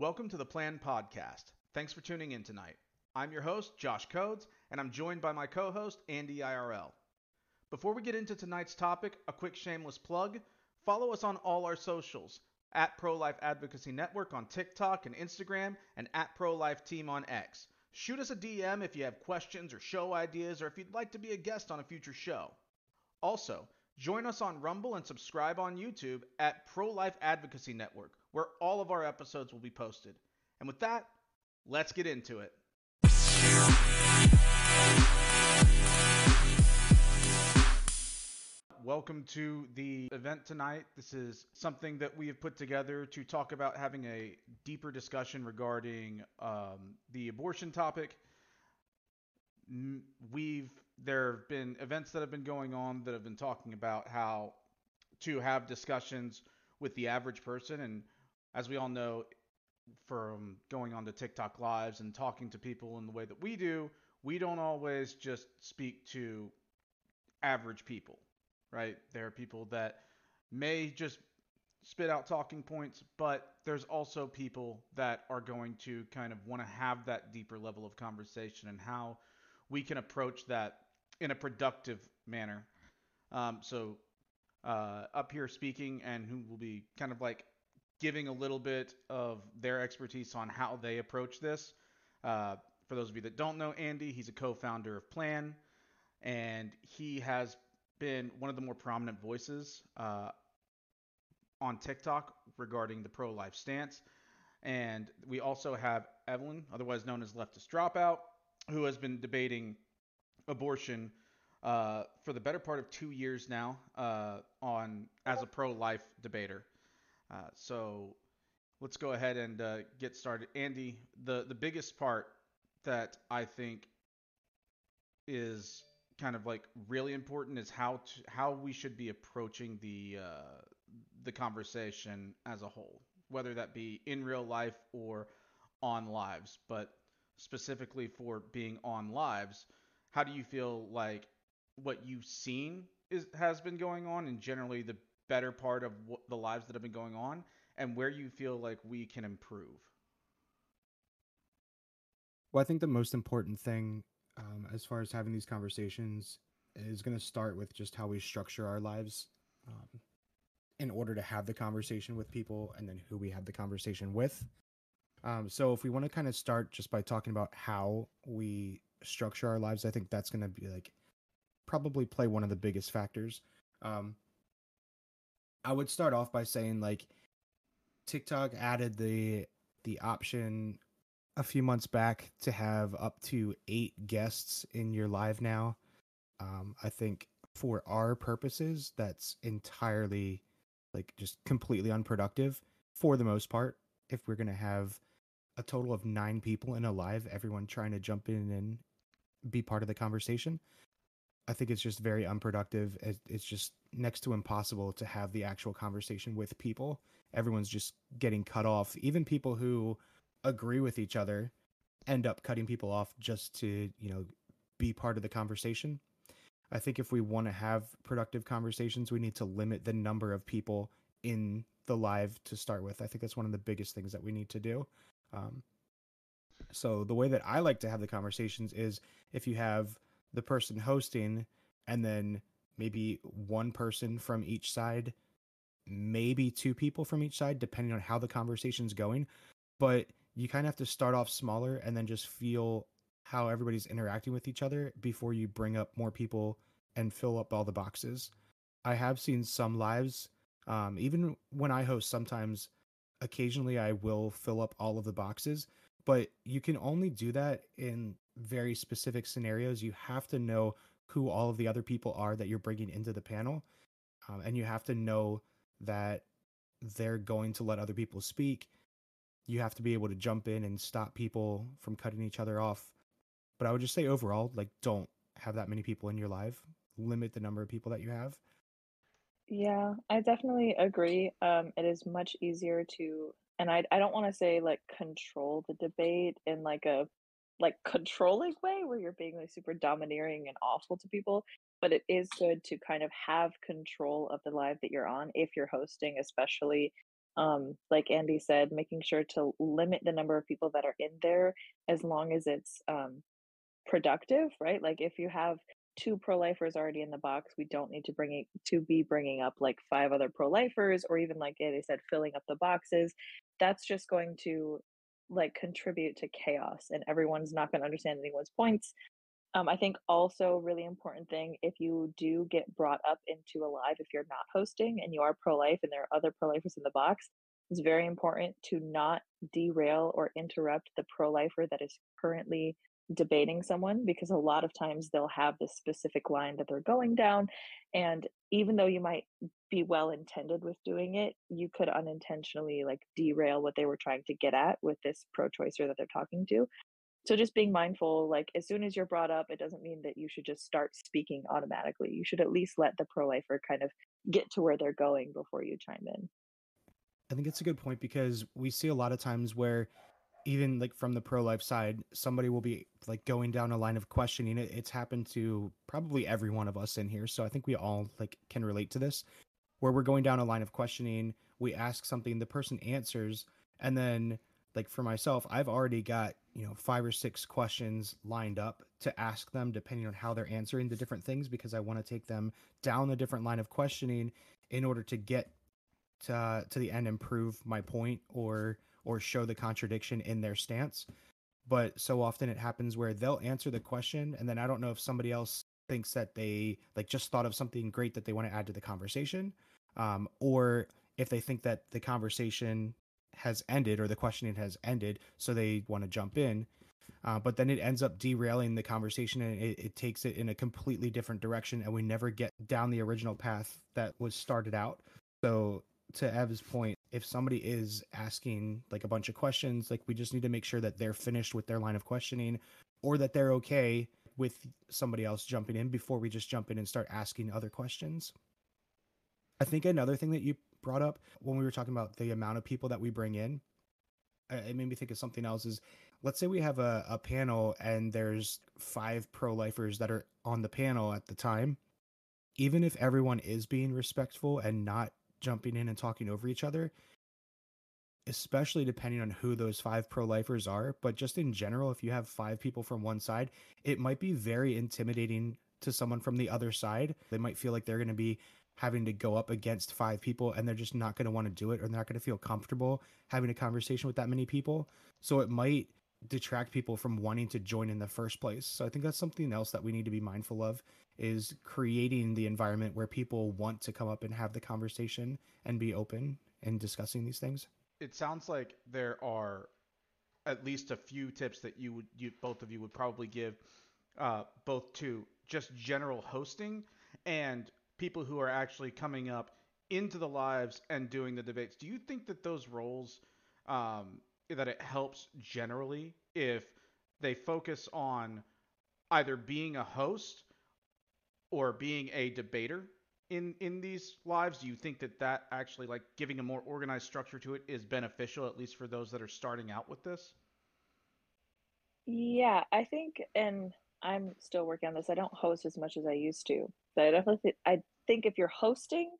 Welcome to the Plan Podcast. Thanks for tuning in tonight. I'm your host, Josh Codes, and I'm joined by my co host, Andy IRL. Before we get into tonight's topic, a quick shameless plug. Follow us on all our socials at Pro Life Advocacy Network on TikTok and Instagram, and at Pro Life Team on X. Shoot us a DM if you have questions or show ideas, or if you'd like to be a guest on a future show. Also, join us on Rumble and subscribe on YouTube at Pro Life Advocacy Network, where all of our episodes will be posted. And with that, let's get into it. Welcome to the event tonight. This is something that we have put together to talk about having a deeper discussion regarding um, the abortion topic. We've there have been events that have been going on that have been talking about how to have discussions with the average person, and as we all know, from going on to TikTok lives and talking to people in the way that we do, we don't always just speak to average people, right? There are people that may just spit out talking points, but there's also people that are going to kind of want to have that deeper level of conversation and how we can approach that in a productive manner. Um, so, uh, up here speaking, and who will be kind of like giving a little bit of their expertise on how they approach this. Uh, for those of you that don't know Andy, he's a co founder of Plan, and he has been one of the more prominent voices uh, on TikTok regarding the pro life stance. And we also have Evelyn, otherwise known as Leftist Dropout, who has been debating abortion uh, for the better part of two years now uh, on as a pro life debater. Uh, so let's go ahead and uh, get started. Andy, the, the biggest part that I think is kind of like really important is how to, how we should be approaching the uh, the conversation as a whole, whether that be in real life or on lives. But specifically for being on lives, how do you feel like what you've seen is has been going on, and generally the better part of what, the lives that have been going on, and where you feel like we can improve? Well, I think the most important thing um, as far as having these conversations is going to start with just how we structure our lives um, in order to have the conversation with people and then who we have the conversation with. Um, so, if we want to kind of start just by talking about how we structure our lives, I think that's going to be like probably play one of the biggest factors. Um, I would start off by saying like TikTok added the the option a few months back to have up to eight guests in your live now. Um, I think for our purposes, that's entirely like just completely unproductive for the most part. If we're gonna have a total of nine people in a live, everyone trying to jump in and be part of the conversation, I think it's just very unproductive. It's just next to impossible to have the actual conversation with people. Everyone's just getting cut off. Even people who agree with each other end up cutting people off just to, you know, be part of the conversation. I think if we want to have productive conversations, we need to limit the number of people in the live to start with. I think that's one of the biggest things that we need to do. Um, so the way that I like to have the conversations is if you have the person hosting and then maybe one person from each side, maybe two people from each side, depending on how the conversation's going. But you kind of have to start off smaller and then just feel how everybody's interacting with each other before you bring up more people and fill up all the boxes. I have seen some lives, um, even when I host, sometimes occasionally I will fill up all of the boxes, but you can only do that in very specific scenarios. You have to know who all of the other people are that you're bringing into the panel, um, and you have to know that they're going to let other people speak. You have to be able to jump in and stop people from cutting each other off. But I would just say overall, like, don't have that many people in your live. Limit the number of people that you have. Yeah, I definitely agree. Um, it is much easier to, and I I don't want to say like control the debate in like a like controlling way where you're being like super domineering and awful to people, but it is good to kind of have control of the live that you're on if you're hosting, especially Um, like Andy said, making sure to limit the number of people that are in there as long as it's um, productive, right? Like if you have two pro-lifers already in the box, we don't need to bring it to be bringing up like five other pro-lifers or even like they said, filling up the boxes. That's just going to like contribute to chaos and everyone's not going to understand anyone's points. Um, I think also really important thing if you do get brought up into a live, if you're not hosting and you are pro-life and there are other pro-lifers in the box, it's very important to not derail or interrupt the pro-lifer that is currently debating someone because a lot of times they'll have this specific line that they're going down and even though you might be well intended with doing it you could unintentionally like derail what they were trying to get at with this pro choicer that they're talking to. So just being mindful like as soon as you're brought up it doesn't mean that you should just start speaking automatically. You should at least let the pro lifer kind of get to where they're going before you chime in. I think it's a good point because we see a lot of times where even like from the pro life side, somebody will be like going down a line of questioning. It, it's happened to probably every one of us in here, so I think we all like can relate to this. Where we're going down a line of questioning, we ask something, the person answers, and then like for myself, I've already got you know five or six questions lined up to ask them depending on how they're answering the different things because I want to take them down a different line of questioning in order to get to to the end and prove my point or or show the contradiction in their stance. But so often it happens where they'll answer the question and then I don't know if somebody else thinks that they like just thought of something great that they want to add to the conversation um, or if they think that the conversation has ended or the questioning has ended so they want to jump in uh, but then it ends up derailing the conversation and it, it, takes it in a completely different direction and we never get down the original path that was started out so to ev's point if somebody is asking like a bunch of questions, like we just need to make sure that they're finished with their line of questioning or that they're okay with somebody else jumping in before we just jump in and start asking other questions. I think another thing that you brought up when we were talking about the amount of people that we bring in, it made me think of something else is let's say we have a, a panel and there's five pro lifers that are on the panel at the time. Even if everyone is being respectful and not jumping in and talking over each other, especially depending on who those five pro lifers are. But just in general, if you have five people from one side, it might be very intimidating to someone from the other side. They might feel like they're going to be having to go up against five people and they're just not going to want to do it or they're not going to feel comfortable having a conversation with that many people. So it might detract people from wanting to join in the first place. So I think that's something else that we need to be mindful of is creating the environment where people want to come up and have the conversation and be open and discussing these things. It sounds like there are at least a few tips that you would you both of you would probably give uh, both to just general hosting and people who are actually coming up into the lives and doing the debates. Do you think that those roles um, that it helps generally if they focus on either being a host or being a debater in in these lives. Do you think that that actually like giving a more organized structure to it is beneficial at least for those that are starting out with this? Yeah i think and i'm still working on this i don't host as much as i used to but i definitely th- i think if you're hosting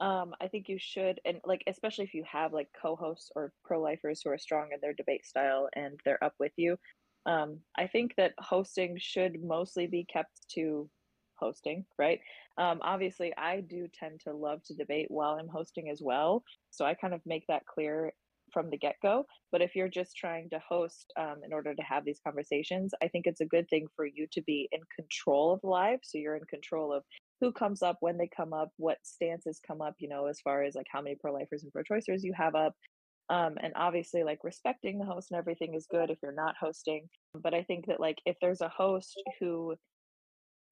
um, I think you should, and like especially if you have like co-hosts or pro-lifers who are strong in their debate style and they're up with you. Um, I think that hosting should mostly be kept to hosting, right? Um, obviously, I do tend to love to debate while I'm hosting as well, so I kind of make that clear from the get-go. But if you're just trying to host um, in order to have these conversations, I think it's a good thing for you to be in control of live. So you're in control of who comes up, when they come up, what stances come up, you know, as far as like how many pro lifers and pro choicers you have up. Um, and obviously, like respecting the host and everything is good if you're not hosting. But I think that, like, if there's a host who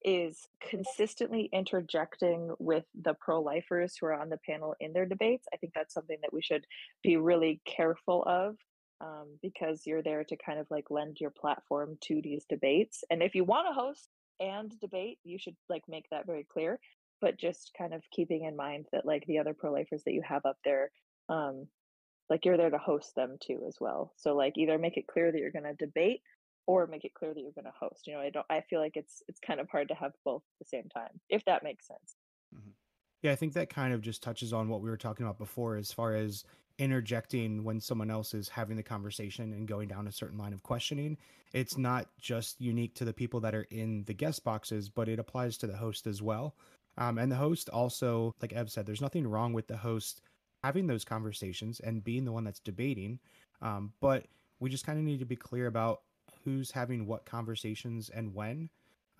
is consistently interjecting with the pro lifers who are on the panel in their debates, I think that's something that we should be really careful of um, because you're there to kind of like lend your platform to these debates. And if you want to host, and debate, you should like make that very clear. But just kind of keeping in mind that like the other pro lifers that you have up there, um, like you're there to host them too as well. So like either make it clear that you're gonna debate or make it clear that you're gonna host. You know, I don't I feel like it's it's kind of hard to have both at the same time, if that makes sense. Mm-hmm. Yeah, I think that kind of just touches on what we were talking about before as far as interjecting when someone else is having the conversation and going down a certain line of questioning. It's not just unique to the people that are in the guest boxes, but it applies to the host as well. Um, and the host also, like Ev said, there's nothing wrong with the host having those conversations and being the one that's debating. Um, but we just kind of need to be clear about who's having what conversations and when.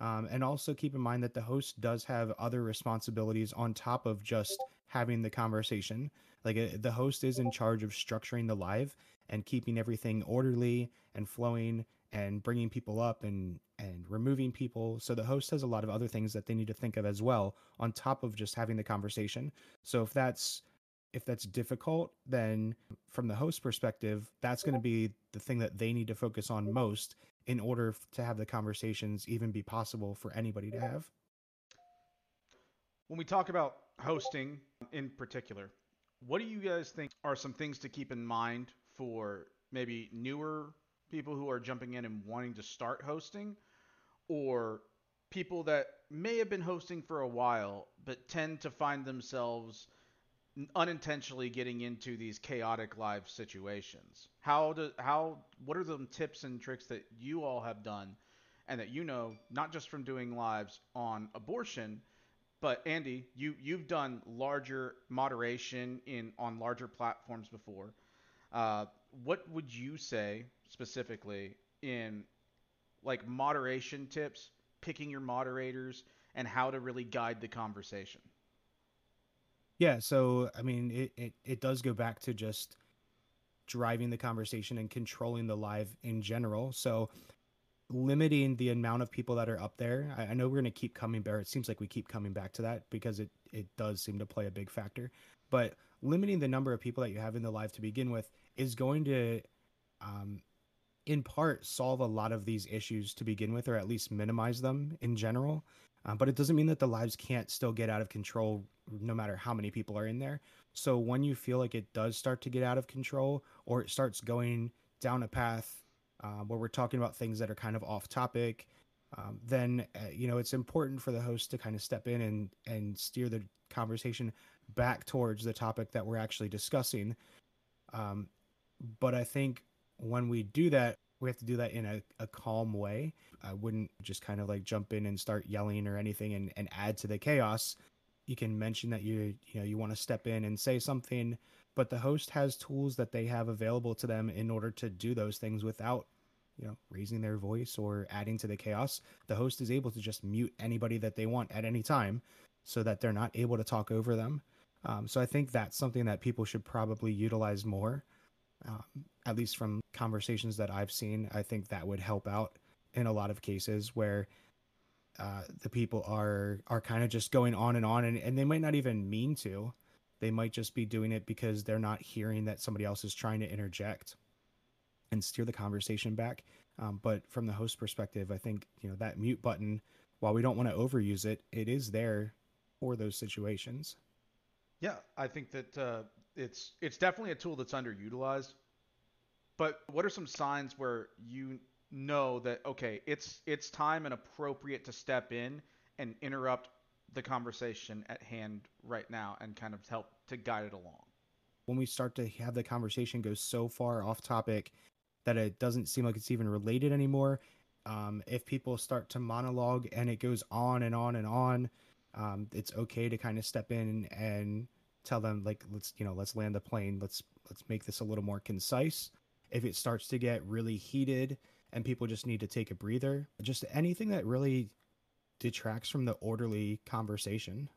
Um, and also keep in mind that the host does have other responsibilities on top of just having the conversation. Like uh, the host is in charge of structuring the live and keeping everything orderly and flowing and bringing people up and and removing people. So the host has a lot of other things that they need to think of as well on top of just having the conversation. So if that's if that's difficult, then from the host perspective, that's going to be the thing that they need to focus on most in order to have the conversations even be possible for anybody to have. When we talk about hosting in particular, what do you guys think are some things to keep in mind for maybe newer people who are jumping in and wanting to start hosting or people that may have been hosting for a while but tend to find themselves unintentionally getting into these chaotic live situations. How do how what are the tips and tricks that you all have done and that you know not just from doing lives on abortion, but Andy, you you've done larger moderation in on larger platforms before. Uh, what would you say specifically in like moderation tips, picking your moderators, and how to really guide the conversation? Yeah, so I mean, it, it, it does go back to just driving the conversation and controlling the live in general. So limiting the amount of people that are up there. I, I know we're going to keep coming back. It seems like we keep coming back to that because it it does seem to play a big factor. But limiting the number of people that you have in the live to begin with is going to, um, in part, solve a lot of these issues to begin with, or at least minimize them in general. Um, but it doesn't mean that the lives can't still get out of control no matter how many people are in there. So when you feel like it does start to get out of control or it starts going down a path uh, where we're talking about things that are kind of off topic, um, then uh, you know it's important for the host to kind of step in and and steer the conversation back towards the topic that we're actually discussing. Um, but I think when we do that, we have to do that in a, a calm way. I wouldn't just kind of like jump in and start yelling or anything and, and add to the chaos. You can mention that you you know you want to step in and say something, but the host has tools that they have available to them in order to do those things without you know raising their voice or adding to the chaos. The host is able to just mute anybody that they want at any time, so that they're not able to talk over them. Um, so I think that's something that people should probably utilize more. Um, at least from conversations that I've seen, I think that would help out in a lot of cases where uh, the people are are kind of just going on and on, and, and they might not even mean to. They might just be doing it because they're not hearing that somebody else is trying to interject and steer the conversation back. Um, but from the host perspective, I think you know that mute button. While we don't want to overuse it, it is there for those situations. Yeah, I think that uh, it's it's definitely a tool that's underutilized. But what are some signs where you know that okay, it's it's time and appropriate to step in and interrupt the conversation at hand right now and kind of help to guide it along? When we start to have the conversation go so far off topic that it doesn't seem like it's even related anymore. Um, if people start to monologue and it goes on and on and on, um, it's okay to kind of step in and tell them like let's you know let's land the plane let's let's make this a little more concise if it starts to get really heated and people just need to take a breather just anything that really detracts from the orderly conversation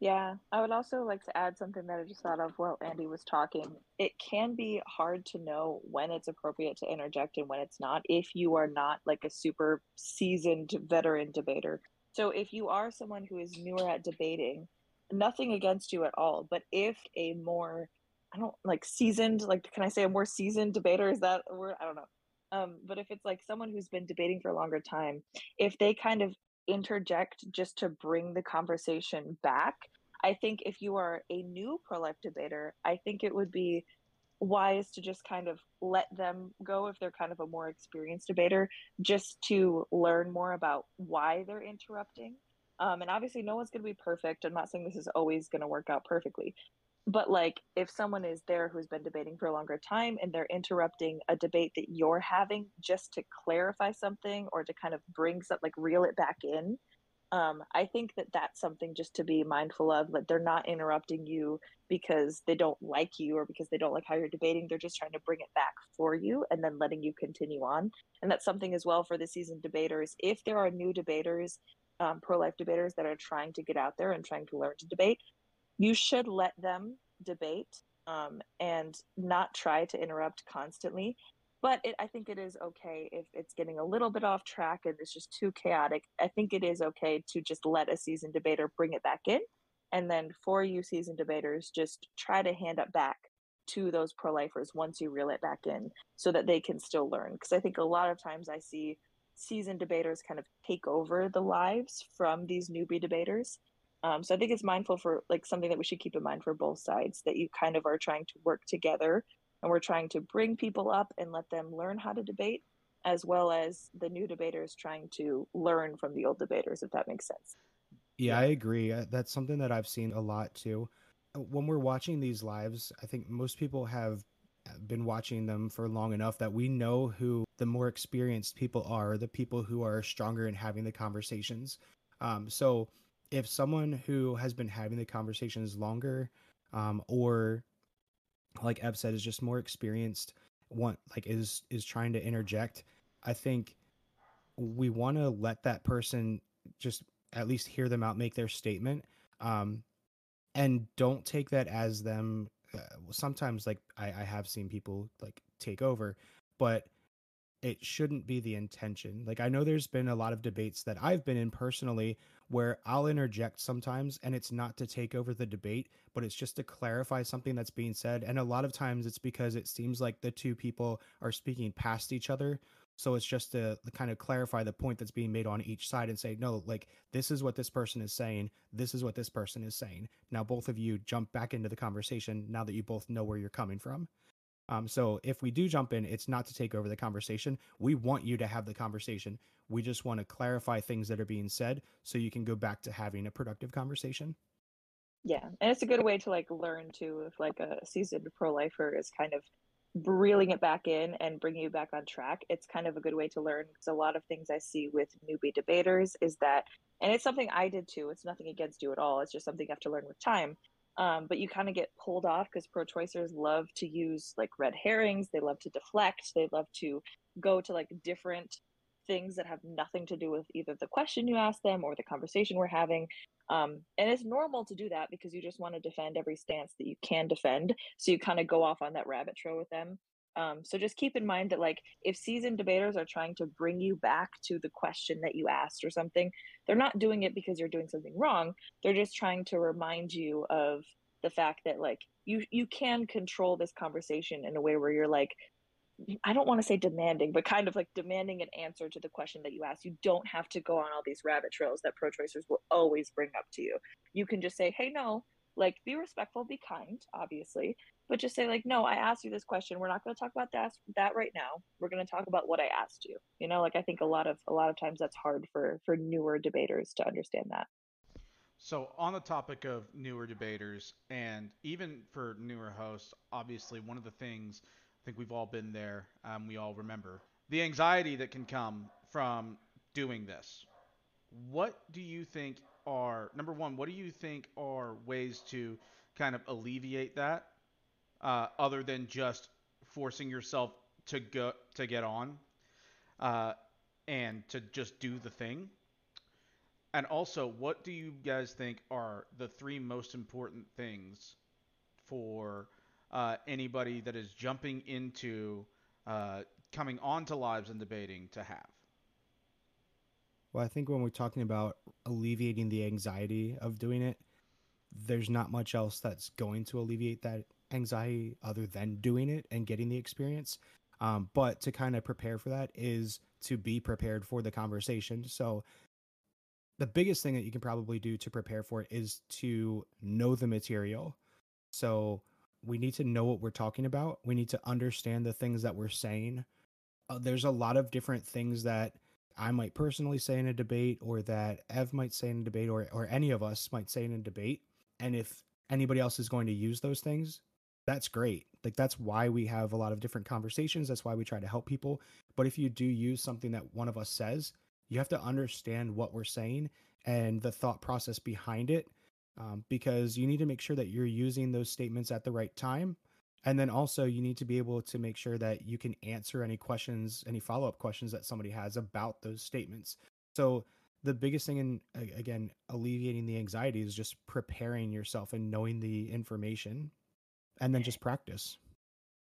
yeah i would also like to add something that i just thought of while andy was talking it can be hard to know when it's appropriate to interject and when it's not if you are not like a super seasoned veteran debater so if you are someone who is newer at debating nothing against you at all. But if a more, I don't like seasoned, like, can I say a more seasoned debater? Is that a word? I don't know. Um, but if it's like someone who's been debating for a longer time, if they kind of interject just to bring the conversation back, I think if you are a new pro life debater, I think it would be wise to just kind of let them go if they're kind of a more experienced debater, just to learn more about why they're interrupting um, and obviously, no one's going to be perfect. I'm not saying this is always going to work out perfectly, but like if someone is there who's been debating for a longer time and they're interrupting a debate that you're having just to clarify something or to kind of bring something like reel it back in um, i think that that's something just to be mindful of that they're not interrupting you because they don't like you or because they don't like how you're debating. They're just trying to bring it back for you and then letting you continue on. And that's something as well for the seasoned debaters. If there are new debaters um, pro-life debaters that are trying to get out there and trying to learn to debate you should let them debate um, and not try to interrupt constantly. But it, I think it is okay if it's getting a little bit off track and it's just too chaotic. I think it is okay to just let a seasoned debater bring it back in. And then for you seasoned debaters, just try to hand it back to those pro lifers once you reel it back in so that they can still learn. Because I think a lot of times I see seasoned debaters kind of take over the lives from these newbie debaters um, so I think it's mindful for like something that we should keep in mind for both sides that you kind of are trying to work together and we're trying to bring people up and let them learn how to debate as well as the new debaters trying to learn from the old debaters if that makes sense. Yeah i agree. Uh, that's something that i've seen a lot too. Uh, when we're watching these lives i think most people have uh, been watching them for long enough that we know who the more experienced people are the people who are stronger in having the conversations. Um, so if someone who has been having the conversations longer um, or like Ev said is just more experienced want like is is trying to interject i think we want to let that person just at least hear them out make their statement um and don't take that as them uh, sometimes like I, I have seen people like take over but it shouldn't be the intention like i know there's been a lot of debates that i've been in personally where I'll interject sometimes and it's not to take over the debate, but it's just to clarify something that's being said. And a lot of times it's because it seems like the two people are speaking past each other. So it's just to kind of clarify the point that's being made on each side and say, no, like this is what this person is saying. This is what this person is saying. Now, both of you jump back into the conversation now that you both know where you're coming from. Um, so if we do jump in, it's not to take over the conversation. We want you to have the conversation. We just want to clarify things that are being said so you can go back to having a productive conversation. Yeah, and it's a good way to like learn too if like a seasoned pro lifer is kind of reeling it back in and bringing you back on track. It's kind of a good way to learn because a lot of things I see with newbie debaters is that, and it's something I did too. It's nothing against you at all. It's just something you have to learn with time um, but you kind of get pulled off because pro-choicers love to use like red herrings they love to deflect they love to go to like different things that have nothing to do with either the question you ask them or the conversation we're having. Um, and it's normal to do that because you just want to defend every stance that you can defend. So you kind of go off on that rabbit trail with them um, so just keep in mind that like if seasoned debaters are trying to bring you back to the question that you asked or something, they're not doing it because you're doing something wrong. They're just trying to remind you of the fact that like you you can control this conversation in a way where you're like I don't want to say demanding, but kind of like demanding an answer to the question that you asked. You don't have to go on all these rabbit trails that pro choicers will always bring up to you. You can just say, hey, no, like be respectful, be kind, obviously, but just say like no i asked you this question. We're not going to talk about that that right now. We're going to talk about what i asked you. You know like i think a lot of a lot of times that's hard for for newer debaters to understand that. So on the topic of newer debaters and even for newer hosts obviously one of the things i think we've all been there um, we all remember the anxiety that can come from doing this. What do you think are number one what do you think are ways to kind of alleviate that uh, other than just forcing yourself to go to get on uh, and to just do the thing. And also, what do you guys think are the three most important things for uh, anybody that is jumping into uh, coming on to lives and debating to have? Well, I think when we're talking about alleviating the anxiety of doing it, there's not much else that's going to alleviate that anxiety other than doing it and getting the experience. Um, but to kind of prepare for that is to be prepared for the conversation. So the biggest thing that you can probably do to prepare for it is to know the material. So we need to know what we're talking about. We need to understand the things that we're saying. Uh, there's a lot of different things that I might personally say in a debate, or that Ev might say in a debate, or or any of us might say in a debate. And if anybody else is going to use those things, that's great. Like that's why we have a lot of different conversations. That's why we try to help people. But if you do use something that one of us says, you have to understand what we're saying and the thought process behind it um, because you need to make sure that you're using those statements at the right time and then also you need to be able to make sure that you can answer any questions any follow-up questions that somebody has about those statements so the biggest thing in again alleviating the anxiety is just preparing yourself and knowing the information and then just practice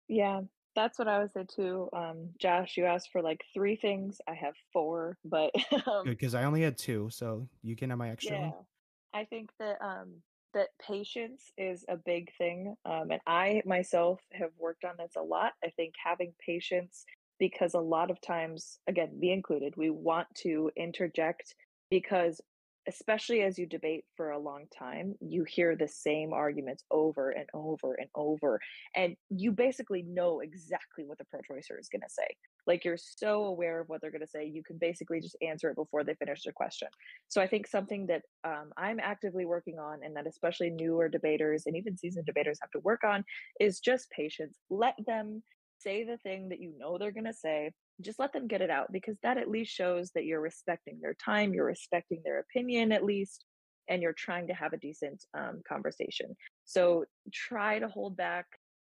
Yeah, that's what I would say too. Um, Josh, you asked for like three things. I have four, but um, good because i only had two so you can have my extra yeah, one I think that um that patience is a big thing. Um, and I myself have worked on this a lot. I think having patience because a lot of times, again, me included, we want to interject because especially as you debate for a long time, you hear the same arguments over and over and over. And you basically know exactly what the pro choicer is going to say. Like you're so aware of what they're going to say, you can basically just answer it before they finish their question. So I think something that um, I'm actively working on, and that especially newer debaters and even seasoned debaters have to work on, is just patience. Let them say the thing that you know they're going to say just let them get it out because that at least shows that you're respecting their time, you're respecting their opinion at least, and you're trying to have a decent um, conversation. So try to hold back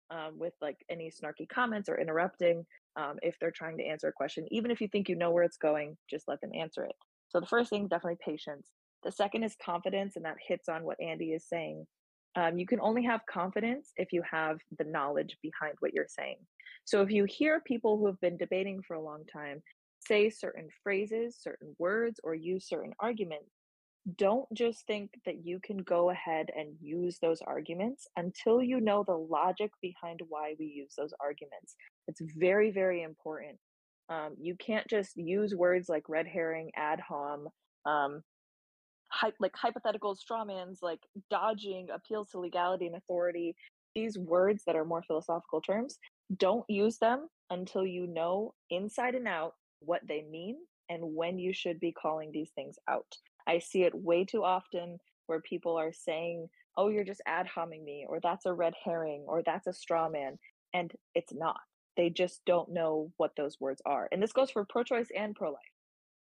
um, with like any snarky comments or interrupting um, if they're trying to answer a question. Even if you think you know where it's going, just let them answer it. So the first thing, definitely patience. The second is confidence, and that hits on what Andy is saying. Um, you can only have confidence if you have the knowledge behind what you're saying. So if you hear people who have been debating for a long time say certain phrases, certain words, or use certain arguments, don't just think that you can go ahead and use those arguments until you know the logic behind why we use those arguments. It's very, very important. Um, you can't just use words like red herring, ad hom, um, hy- like hypothetical strawmans, like dodging appeals to legality and authority. These words that are more philosophical terms, don't use them until you know inside and out what they mean and when you should be calling these things out. I see it way too often where people are saying, oh, you're just ad homing me, or that's a red herring, or that's a straw man. And it's not. They just don't know what those words are. And this goes for pro choice and pro life.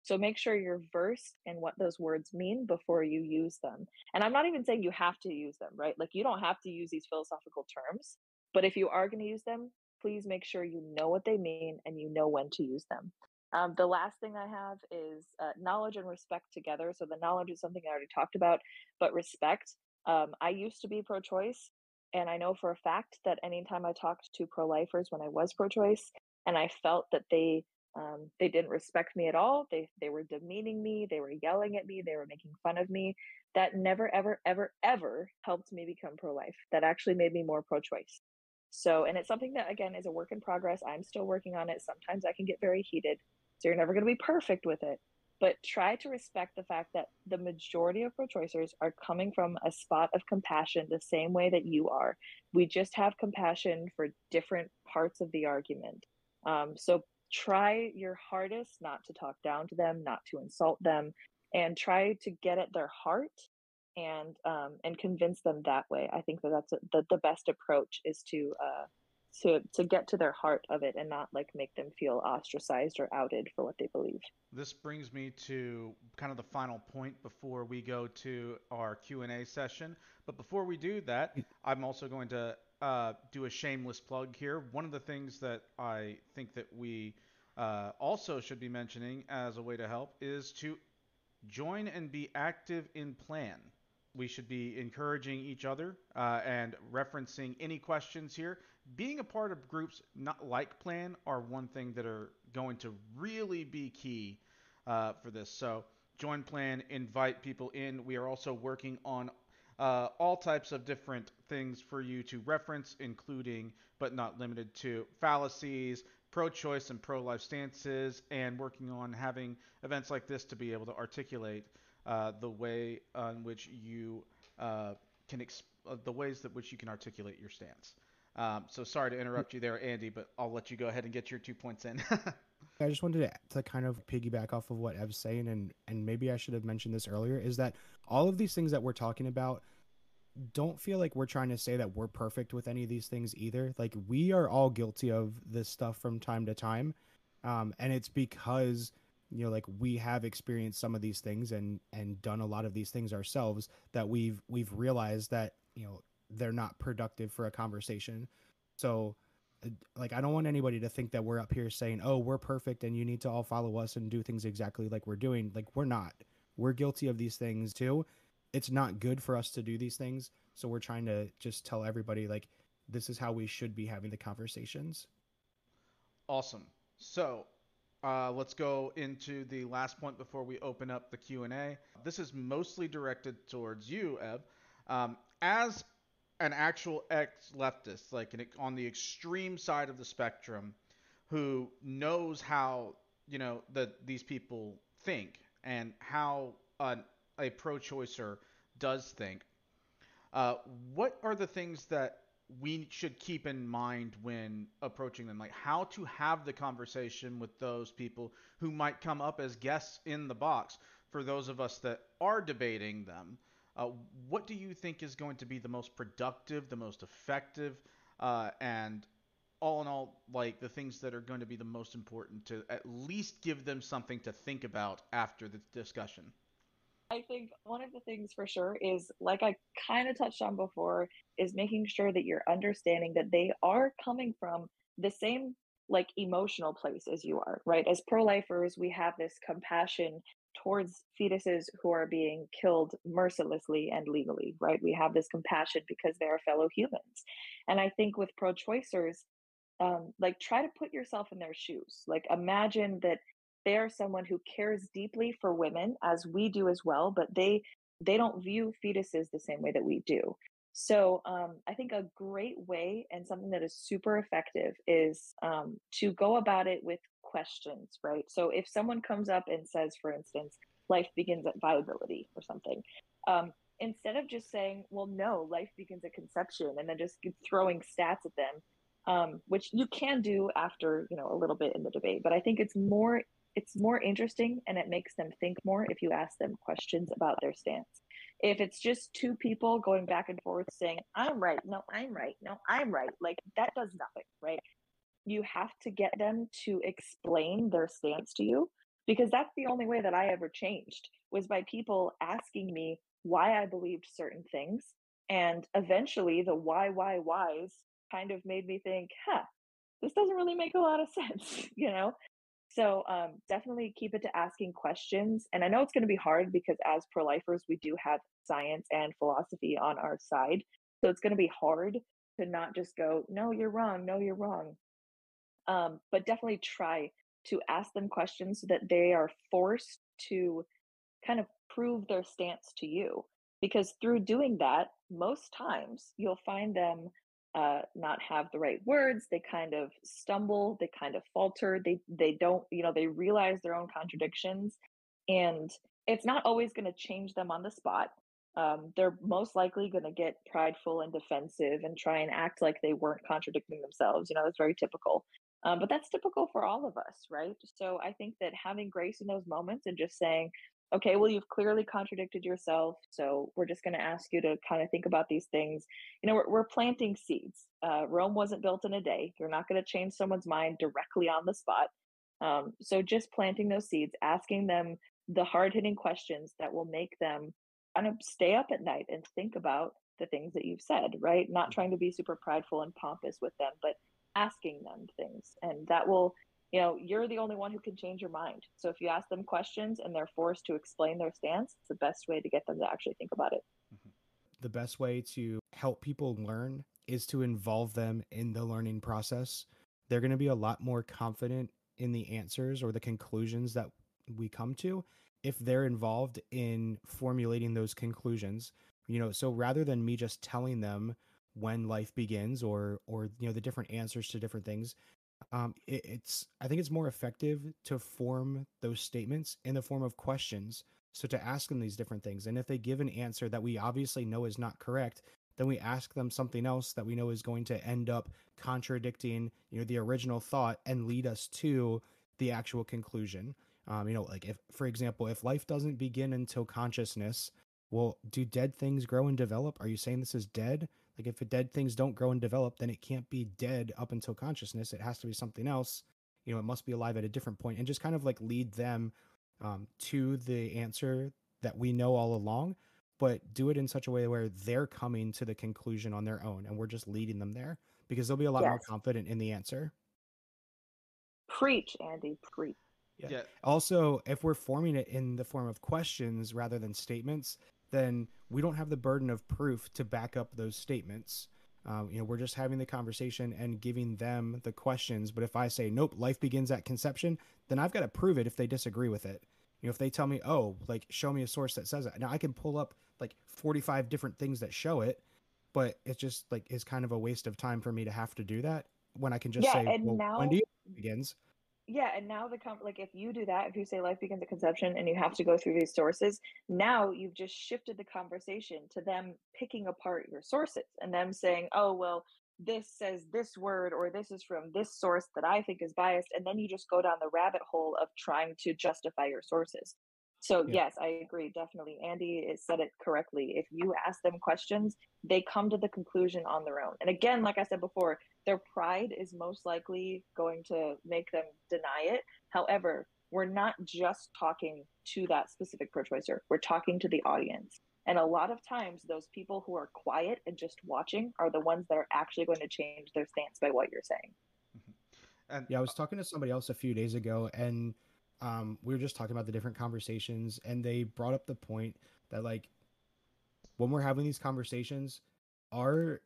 So make sure you're versed in what those words mean before you use them. And I'm not even saying you have to use them, right? Like you don't have to use these philosophical terms, but if you are going to use them, please make sure you know what they mean and you know when to use them. Um, the last thing I have is uh, knowledge and respect together. So the knowledge is something I already talked about, but respect. Um, I used to be pro choice, and I know for a fact that anytime I talked to pro lifers when I was pro choice, and I felt that they um, they didn't respect me at all. They they were demeaning me. They were yelling at me. They were making fun of me. That never, ever, ever, ever helped me become pro life. That actually made me more pro choice. So, and it's something that again is a work in progress. I'm still working on it. Sometimes I can get very heated. So you're never going to be perfect with it. But try to respect the fact that the majority of pro choicers are coming from a spot of compassion the same way that you are. We just have compassion for different parts of the argument. Um, so try your hardest not to talk down to them, not to insult them, and try to get at their heart and um, and convince them that way. I think that that's a, the the best approach is to uh, to to get to their heart of it and not like make them feel ostracized or outed for what they believe. This brings me to kind of the final point before we go to our Q&A session. But before we do that, I'm also going to uh, do a shameless plug here. One of the things that I think that we uh, also should be mentioning as a way to help is to join and be active in Plan. We should be encouraging each other uh, and referencing any questions here. Being a part of groups not like Plan are one thing that are going to really be key uh, for this. So join Plan, invite people in. We are also working on uh, all types of different things for you to reference, including but not limited to fallacies, pro choice and pro life stances, and working on having events like this to be able to articulate uh, the way on which you uh, can, exp- uh, the ways that which you can articulate your stance. Um, so sorry to interrupt you there, Andy, but I'll let you go ahead and get your two points in. I just wanted to, to kind of piggyback off of what Ev's saying, and and maybe I should have mentioned this earlier, is that all of these things that we're talking about, don't feel like we're trying to say that we're perfect with any of these things either. Like we are all guilty of this stuff from time to time. Um, and it's because you know like we have experienced some of these things and and done a lot of these things ourselves that we've we've realized that you know they're not productive for a conversation so uh, like i don't want anybody to think that we're up here saying oh we're perfect and you need to all follow us and do things exactly like we're doing like we're not we're guilty of these things too it's not good for us to do these things so we're trying to just tell everybody like this is how we should be having the conversations awesome so uh, let's go into the last point before we open up the Q&A. This is mostly directed towards you, Ev. Um, as an actual ex-leftist, like an, on the extreme side of the spectrum, who knows how you know that these people think and how a pro-choicer does think. Uh, what are the things that we should keep in mind when approaching them like how to have the conversation with those people who might come up as guests in the box for those of us that are debating them uh, what do you think is going to be the most productive the most effective uh, and all in all like the things that are going to be the most important to at least give them something to think about after the discussion I think one of the things for sure is, like I kind of touched on before, is making sure that you're understanding that they are coming from the same like emotional place as you are, right? As pro lifers, we have this compassion towards fetuses who are being killed mercilessly and legally, right? We have this compassion because they are fellow humans. And I think with pro choicers, um, like try to put yourself in their shoes. Like imagine that they are someone who cares deeply for women as we do as well but they they don't view fetuses the same way that we do. So um, i think a great way and something that is super effective is um, to go about it with questions right? So if someone comes up and says for instance life begins at viability or something um, instead of just saying well no life begins at conception and then just throwing stats at them um, which you can do after you know a little bit in the debate but i think it's more it's more interesting and it makes them think more if you ask them questions about their stance. If it's just two people going back and forth saying, I'm right, no, I'm right, no, I'm right, like that does nothing, right? You have to get them to explain their stance to you because that's the only way that I ever changed was by people asking me why I believed certain things. And eventually the why, why, whys kind of made me think, huh, this doesn't really make a lot of sense, you know? So um, definitely keep it to asking questions. And I know it's going to be hard because as pro lifers, we do have science and philosophy on our side. So it's going to be hard to not just go, no, you're wrong. No, you're wrong. Um, but definitely try to ask them questions so that they are forced to kind of prove their stance to you. Because through doing that, most times you'll find them uh, not have the right words they kind of stumble they kind of falter they they don't you know they realize their own contradictions and it's not always going to change them on the spot um, they're most likely going to get prideful and defensive and try and act like they weren't contradicting themselves you know that's very typical um, but that's typical for all of us right? So i think that having grace in those moments and just saying okay, well, you've clearly contradicted yourself. So we're just going to ask you to kind of think about these things. You know, we're, we're planting seeds. Uh, Rome wasn't built in a day. You're not going to change someone's mind directly on the spot. Um, so just planting those seeds, asking them the hard hitting questions that will make them kind of stay up at night and think about the things that you've said, right? Not mm-hmm. trying to be super prideful and pompous with them, but asking them things. And that will you know you're the only one who can change your mind. So if you ask them questions and they're forced to explain their stance it's the best way to get them to actually think about it. Mm-hmm. the best way to help people learn is to involve them in the learning process. They're going to be a lot more confident in the answers or the conclusions that we come to if they're involved in formulating those conclusions. You know so rather than me just telling them when life begins or or you know the different answers to different things um, it, it's I think it's more effective to form those statements in the form of questions. So to ask them these different things, and if they give an answer that we obviously know is not correct, then we ask them something else that we know is going to end up contradicting, you know, the original thought and lead us to the actual conclusion. Um, you know, like if, for example, if life doesn't begin until consciousness, well, do dead things grow and develop? Are you saying this is dead? Like, if dead things don't grow and develop, then it can't be dead up until consciousness. It has to be something else. You know, it must be alive at a different point, and just kind of like lead them um, to the answer that we know all along, but do it in such a way where they're coming to the conclusion on their own, and we're just leading them there because they'll be a lot more confident in the answer. Preach, Andy, preach. Yeah. Yeah. Also, if we're forming it in the form of questions rather than statements, then we don't have the burden of proof to back up those statements. Um, you know, we're just having the conversation and giving them the questions. But if I say, nope, life begins at conception, then I've got to prove it if they disagree with it. You know, if they tell me, oh, like, show me a source that says that. Now I can pull up like 45 different things that show it, but it's just like, is kind of a waste of time for me to have to do that when I can just Yeah, say, and well, now- when do you begins? Yeah, and now the com- like if you do that, if you say life begins at conception and you have to go through these sources, now you've just shifted the conversation to them picking apart your sources and them saying, "Oh, well, this says this word or this is from this source that I think is biased," and then you just go down the rabbit hole of trying to justify your sources. So Yeah. yes, I agree definitely. Andy said it correctly. If you ask them questions, they come to the conclusion on their own. And again, like I said before, their pride is most likely going to make them deny it. However, we're not just talking to that specific pro choicer, we're talking to the audience. And a lot of times, those people who are quiet and just watching are the ones that are actually going to change their stance by what you're saying. And Yeah, I was talking to somebody else a few days ago, and um, we were just talking about the different conversations, and they brought up the point that like when we're having these conversations, our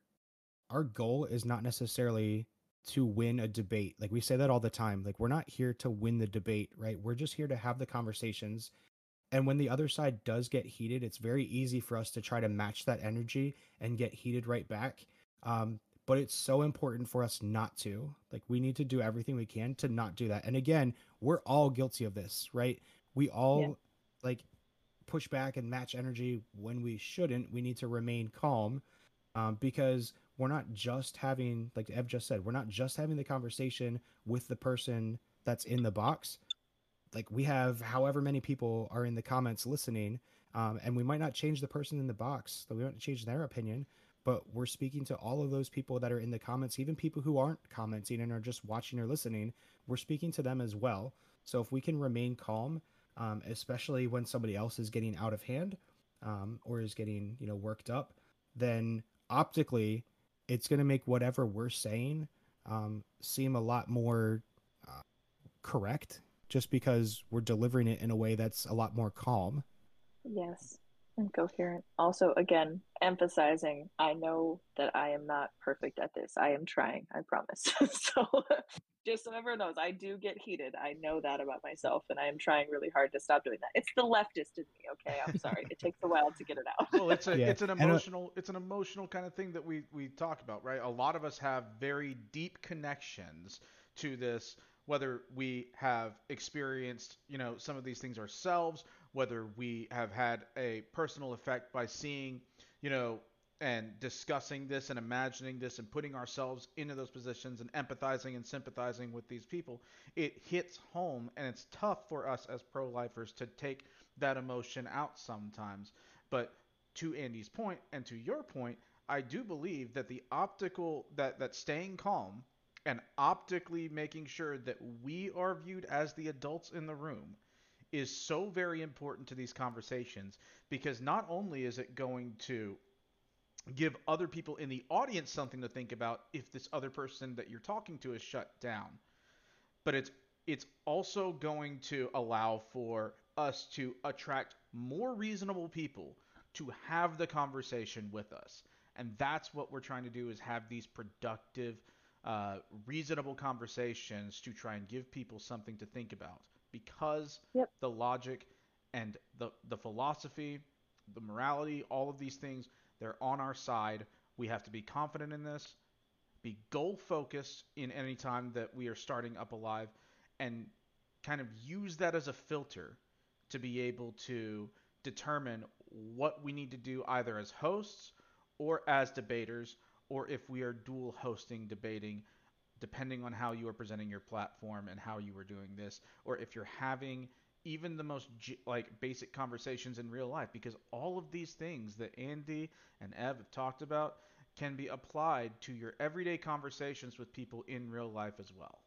our goal is not necessarily to win a debate. Like we say that all the time. Like we're not here to win the debate, right? We're just here to have the conversations. And when the other side does get heated, it's very easy for us to try to match that energy and get heated right back. Um, but it's so important for us not to. Like we need to do everything we can to not do that. And again, we're all guilty of this, right? We all like push back and match energy when we shouldn't. We need to remain calm um, because we're not just having, like Ev just said, we're not just having the conversation with the person that's in the box. Like we have however many people are in the comments listening, um, and we might not change the person in the box, so we might not change their opinion, but we're speaking to all of those people that are in the comments, even people who aren't commenting and are just watching or listening. We're speaking to them as well. So if we can remain calm, um, especially when somebody else is getting out of hand um, or is getting you know worked up, then optically it's going to make whatever we're saying um, seem a lot more uh, correct, just because we're delivering it in a way that's a lot more calm. Yes, and coherent. Also, again, emphasizing I know that I am not perfect at this. I am trying, I promise. so, just so everyone knows, I do get heated. I know that about myself, and I am trying really hard to stop doing that. It's the leftist in me, okay? I'm sorry. it takes a while to get it out. well, it's a Yeah, it's an uh, emotional it's an emotional kind of thing that we we talk about, right? A lot of us have very deep connections to this, whether we have experienced you know some of these things ourselves, whether we have had a personal effect by seeing you know and discussing this and imagining this and putting ourselves into those positions and empathizing and sympathizing with these people, it hits home and it's tough for us as pro lifers to take that emotion out sometimes. But to Andy's point and to your point, I do believe that the optical that that staying calm and optically making sure that we are viewed as the adults in the room is so very important to these conversations because not only is it going to give other people in the audience something to think about if this other person that you're talking to is shut down but it's it's also going to allow for us to attract more reasonable people to have the conversation with us. And that's what we're trying to do is have these productive uh, reasonable conversations to try and give people something to think about because Yep. the logic and the the philosophy the morality all of these things they're on our side we have to be confident in this be goal focused in any time that we are starting up alive and kind of use that as a filter to be able to determine what we need to do either as hosts or as debaters or if we are dual hosting debating depending on how you are presenting your platform and how you are doing this or if you're having even the most like basic conversations in real life because all of these things that Andy and Ev have talked about can be applied to your everyday conversations with people in real life as well.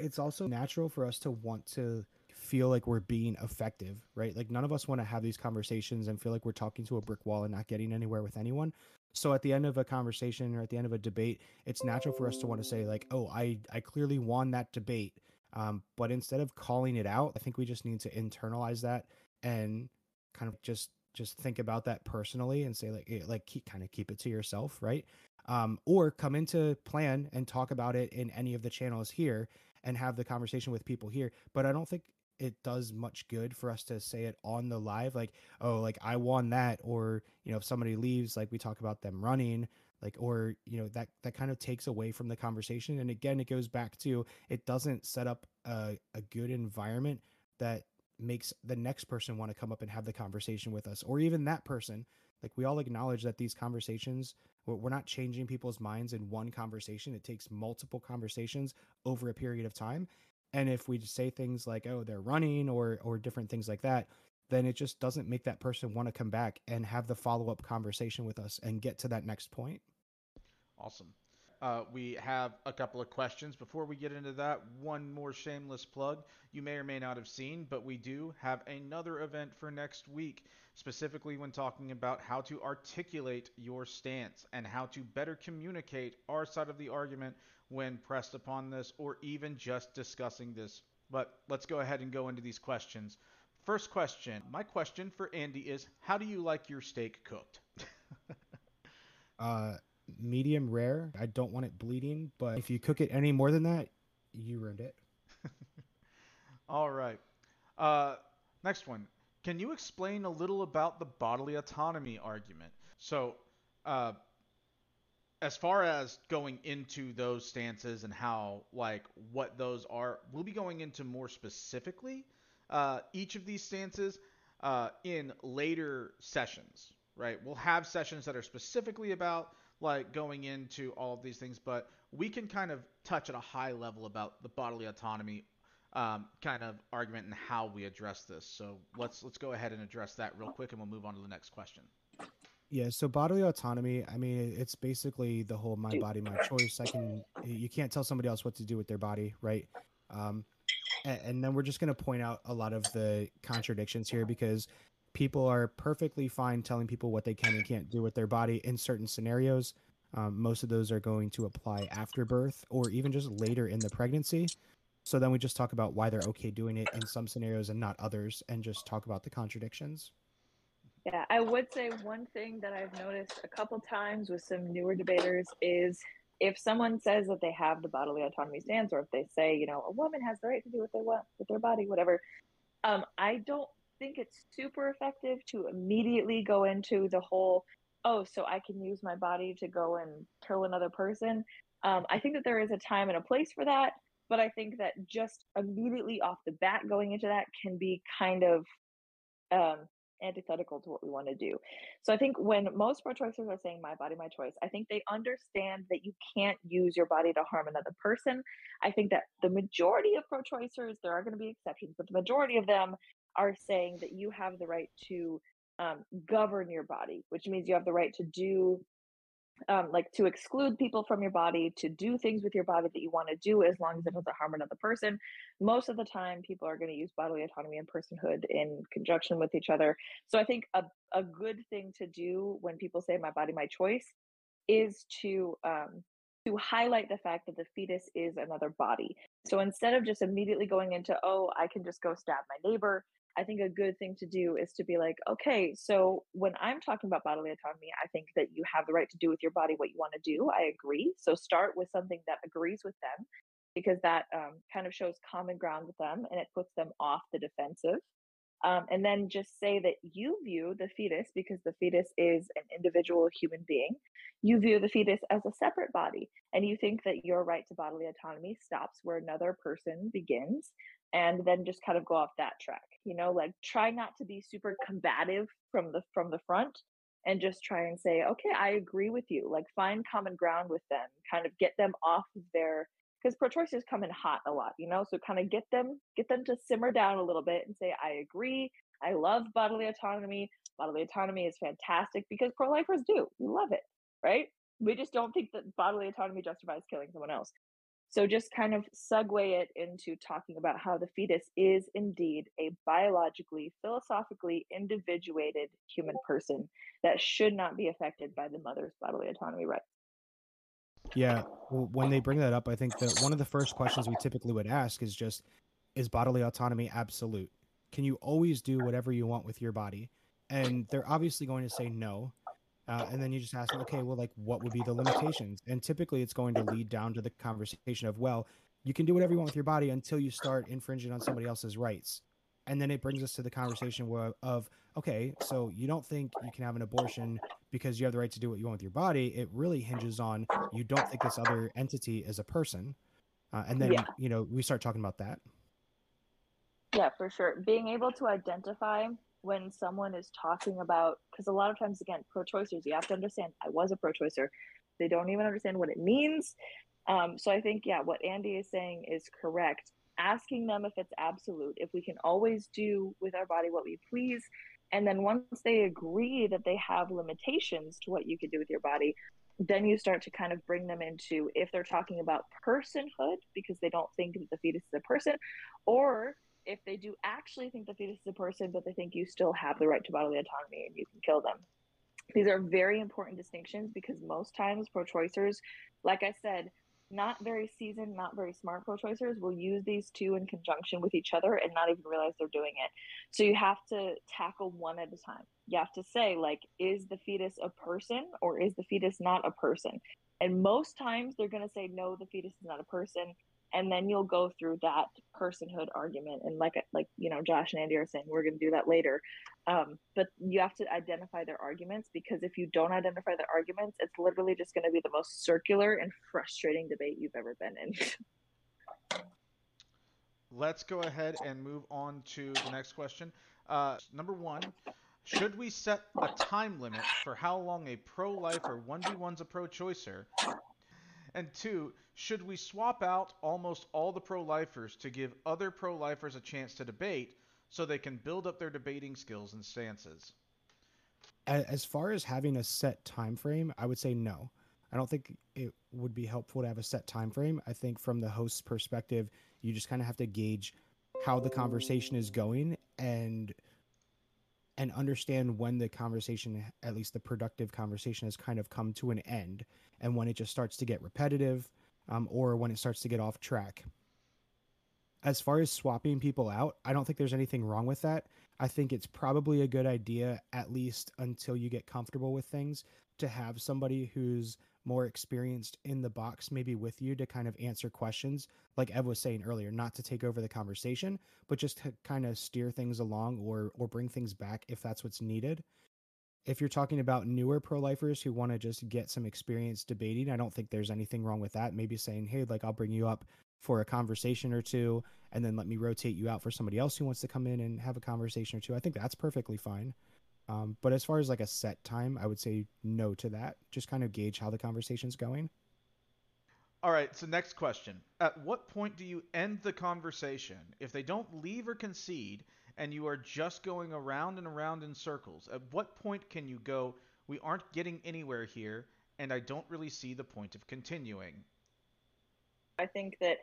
It's also natural for us to want to feel like we're being effective, right? Like none of us want to have these conversations and feel like we're talking to a brick wall and not getting anywhere with anyone. So at the end of a conversation or at the end of a debate, it's natural for us to want to say like, "Oh, I I clearly won that debate." Um, but instead of calling it out, I think we just need to internalize that and kind of just just think about that personally and say like eh, like keep kind of keep it to yourself, right? Um, or come into plan and talk about it in any of the channels here and have the conversation with people here. But I don't think it does much good for us to say it on the live like oh like i won that or you know if somebody leaves like we talk about them running like or you know that that kind of takes away from the conversation. And again it goes back to it doesn't set up a, a good environment that makes the next person want to come up and have the conversation with us or even that person. Like we all acknowledge that these conversations we're not changing people's minds in one conversation. It takes multiple conversations over a period of time and if we just say things like, "Oh, they're running," or or different things like that, then it just doesn't make that person want to come back and have the follow up conversation with us and get to that next point. Awesome. Uh, we have a couple of questions. Before we get into that, one more shameless plug. You may or may not have seen, but we do have another event for next week, specifically when talking about how to articulate your stance and how to better communicate our side of the argument when pressed upon this or even just discussing this. But let's go ahead and go into these questions. First question. My question for Andy is How do you like your steak cooked? uh, medium rare. I don't want it bleeding, but if you cook it any more than that, you ruined it. All right. Uh, next one. Can you explain a little about the bodily autonomy argument? So, uh, as far as going into those stances and how like what those are we'll be going into more specifically uh, each of these stances uh, in later sessions right we'll have sessions that are specifically about like going into all of these things but we can kind of touch at a high level about the bodily autonomy um, kind of argument and how we address this so let's let's go ahead and address that real quick and we'll move on to the next question yeah, so bodily autonomy, I mean, it's basically the whole my body, my choice. I can, you can't tell somebody else what to do with their body, right? Um, and, and then we're just going to point out a lot of the contradictions here because people are perfectly fine telling people what they can and can't do with their body in certain scenarios. Um, most of those are going to apply after birth or even just later in the pregnancy. So then we just talk about why they're okay doing it in some scenarios and not others and just talk about the contradictions. Yeah, I would say one thing that I've noticed a couple times with some newer debaters is if someone says that they have the bodily autonomy stance, or if they say, you know, a woman has the right to do what they want with their body, whatever, um, I don't think it's super effective to immediately go into the whole, oh, so I can use my body to go and kill another person. Um, I think that there is a time and a place for that, but I think that just immediately off the bat going into that can be kind of um, antithetical to what we want to do. So I think when most pro-choicers are saying my body, my choice, I think they understand that you can't use your body to harm another person. I think that the majority of pro-choicers, there are going to be exceptions, but the majority of them are saying that you have the right to um, govern your body, which means you have the right to do um, like to exclude people from your body, to do things with your body that you want to do as long as it doesn't harm another person. Most of the time, people are going to use bodily autonomy and personhood in conjunction with each other. So I think a, a good thing to do when people say my body, my choice is to um, to highlight the fact that the fetus is another body. So instead of just immediately going into, oh, I can just go stab my neighbor, I think a good thing to do is to be like, okay, so when I'm talking about bodily autonomy, I think that you have the right to do with your body what you want to do. I agree. So start with something that agrees with them because that um, kind of shows common ground with them and it puts them off the defensive. Um, and then just say that you view the fetus, because the fetus is an individual human being, you view the fetus as a separate body. And you think that your right to bodily autonomy stops where another person begins and then just kind of go off that track you know like try not to be super combative from the from the front and just try and say okay i agree with you like find common ground with them kind of get them off of their because pro-choicers come in hot a lot, you know. So kind of get them get them to simmer down a little bit and say, I agree. I love bodily autonomy. Bodily autonomy is fantastic because pro-lifers do. We love it, right? We just don't think that bodily autonomy justifies killing someone else. So just kind of segue it into talking about how the fetus is indeed a biologically, philosophically individuated human person that should not be affected by the mother's bodily autonomy rights. Yeah, well, when they bring that up, I think that one of the first questions we typically would ask is just is bodily autonomy absolute? Can you always do whatever you want with your body? And they're obviously going to say no. Uh, and then you just ask them, okay, well, like, what would be the limitations? And typically, it's going to lead down to the conversation of, well, you can do whatever you want with your body until you start infringing on somebody else's rights. And then it brings us to the conversation where, of, okay, so you don't think you can have an abortion because you have the right to do what you want with your body. It really hinges on you don't think this other entity is a person. Uh, and then, Yeah. you know, we start talking about that. Yeah, for sure. Being able to identify when someone is talking about, because a lot of times, again, pro choicers, you have to understand, I was a pro choicer. They don't even understand what it means. Um, so I think, yeah, what Andy is saying is correct. Asking them if it's absolute, if we can always do with our body what we please. And then once they agree that they have limitations to what you can do with your body, then you start to kind of bring them into if they're talking about personhood because they don't think that the fetus is a person, or if they do actually think the fetus is a person, but they think you still have the right to bodily autonomy and you can kill them. These are very important distinctions because most times pro choicers, like I said, not very seasoned, not very smart pro choicers will use these two in conjunction with each other and not even realize they're doing it. So you have to tackle one at a time. You have to say, like, is the fetus a person or is the fetus not a person? And most times they're going to say, no, the fetus is not a person and then you'll go through that personhood argument and like like you know josh and andy are saying we're going to do that later um, but you have to identify their arguments because if you don't identify their arguments it's literally just going to be the most circular and frustrating debate you've ever been in Let's go ahead and move on to the next question. Uh, number one, should we set a time limit for how long a pro-life or 1v1's a pro-choicer? And two, should we swap out almost all the pro-lifers to give other pro-lifers a chance to debate so they can build up their debating skills and stances? As far as having a set time frame, I would say no. I don't think it would be helpful to have a set time frame. I think from the host's perspective, you just kind of have to gauge how the conversation is going and and understand when the conversation at least the productive conversation has kind of come to an end and when it just starts to get repetitive um, or when it starts to get off track. As far as swapping people out i don't think there's anything wrong with that. I think it's probably a good idea at least until you get comfortable with things to have somebody who's more experienced in the box maybe with you to kind of answer questions like ev was saying earlier not to take over the conversation but just to kind of steer things along or or bring things back if that's what's needed. If you're talking about newer pro-lifers who want to just get some experience debating i don't think there's anything wrong with that. Maybe saying hey like i'll bring you up for a conversation or two and then let me rotate you out for somebody else who wants to come in and have a conversation or two. I think that's perfectly fine um, but as far as like a set time i would say no to that just kind of gauge how the conversation's going All right, so next question. At what point do you end the conversation if they don't leave or concede and you are just going around and around in circles? At what point can you go, we aren't getting anywhere here, and I don't really see the point of continuing? I think that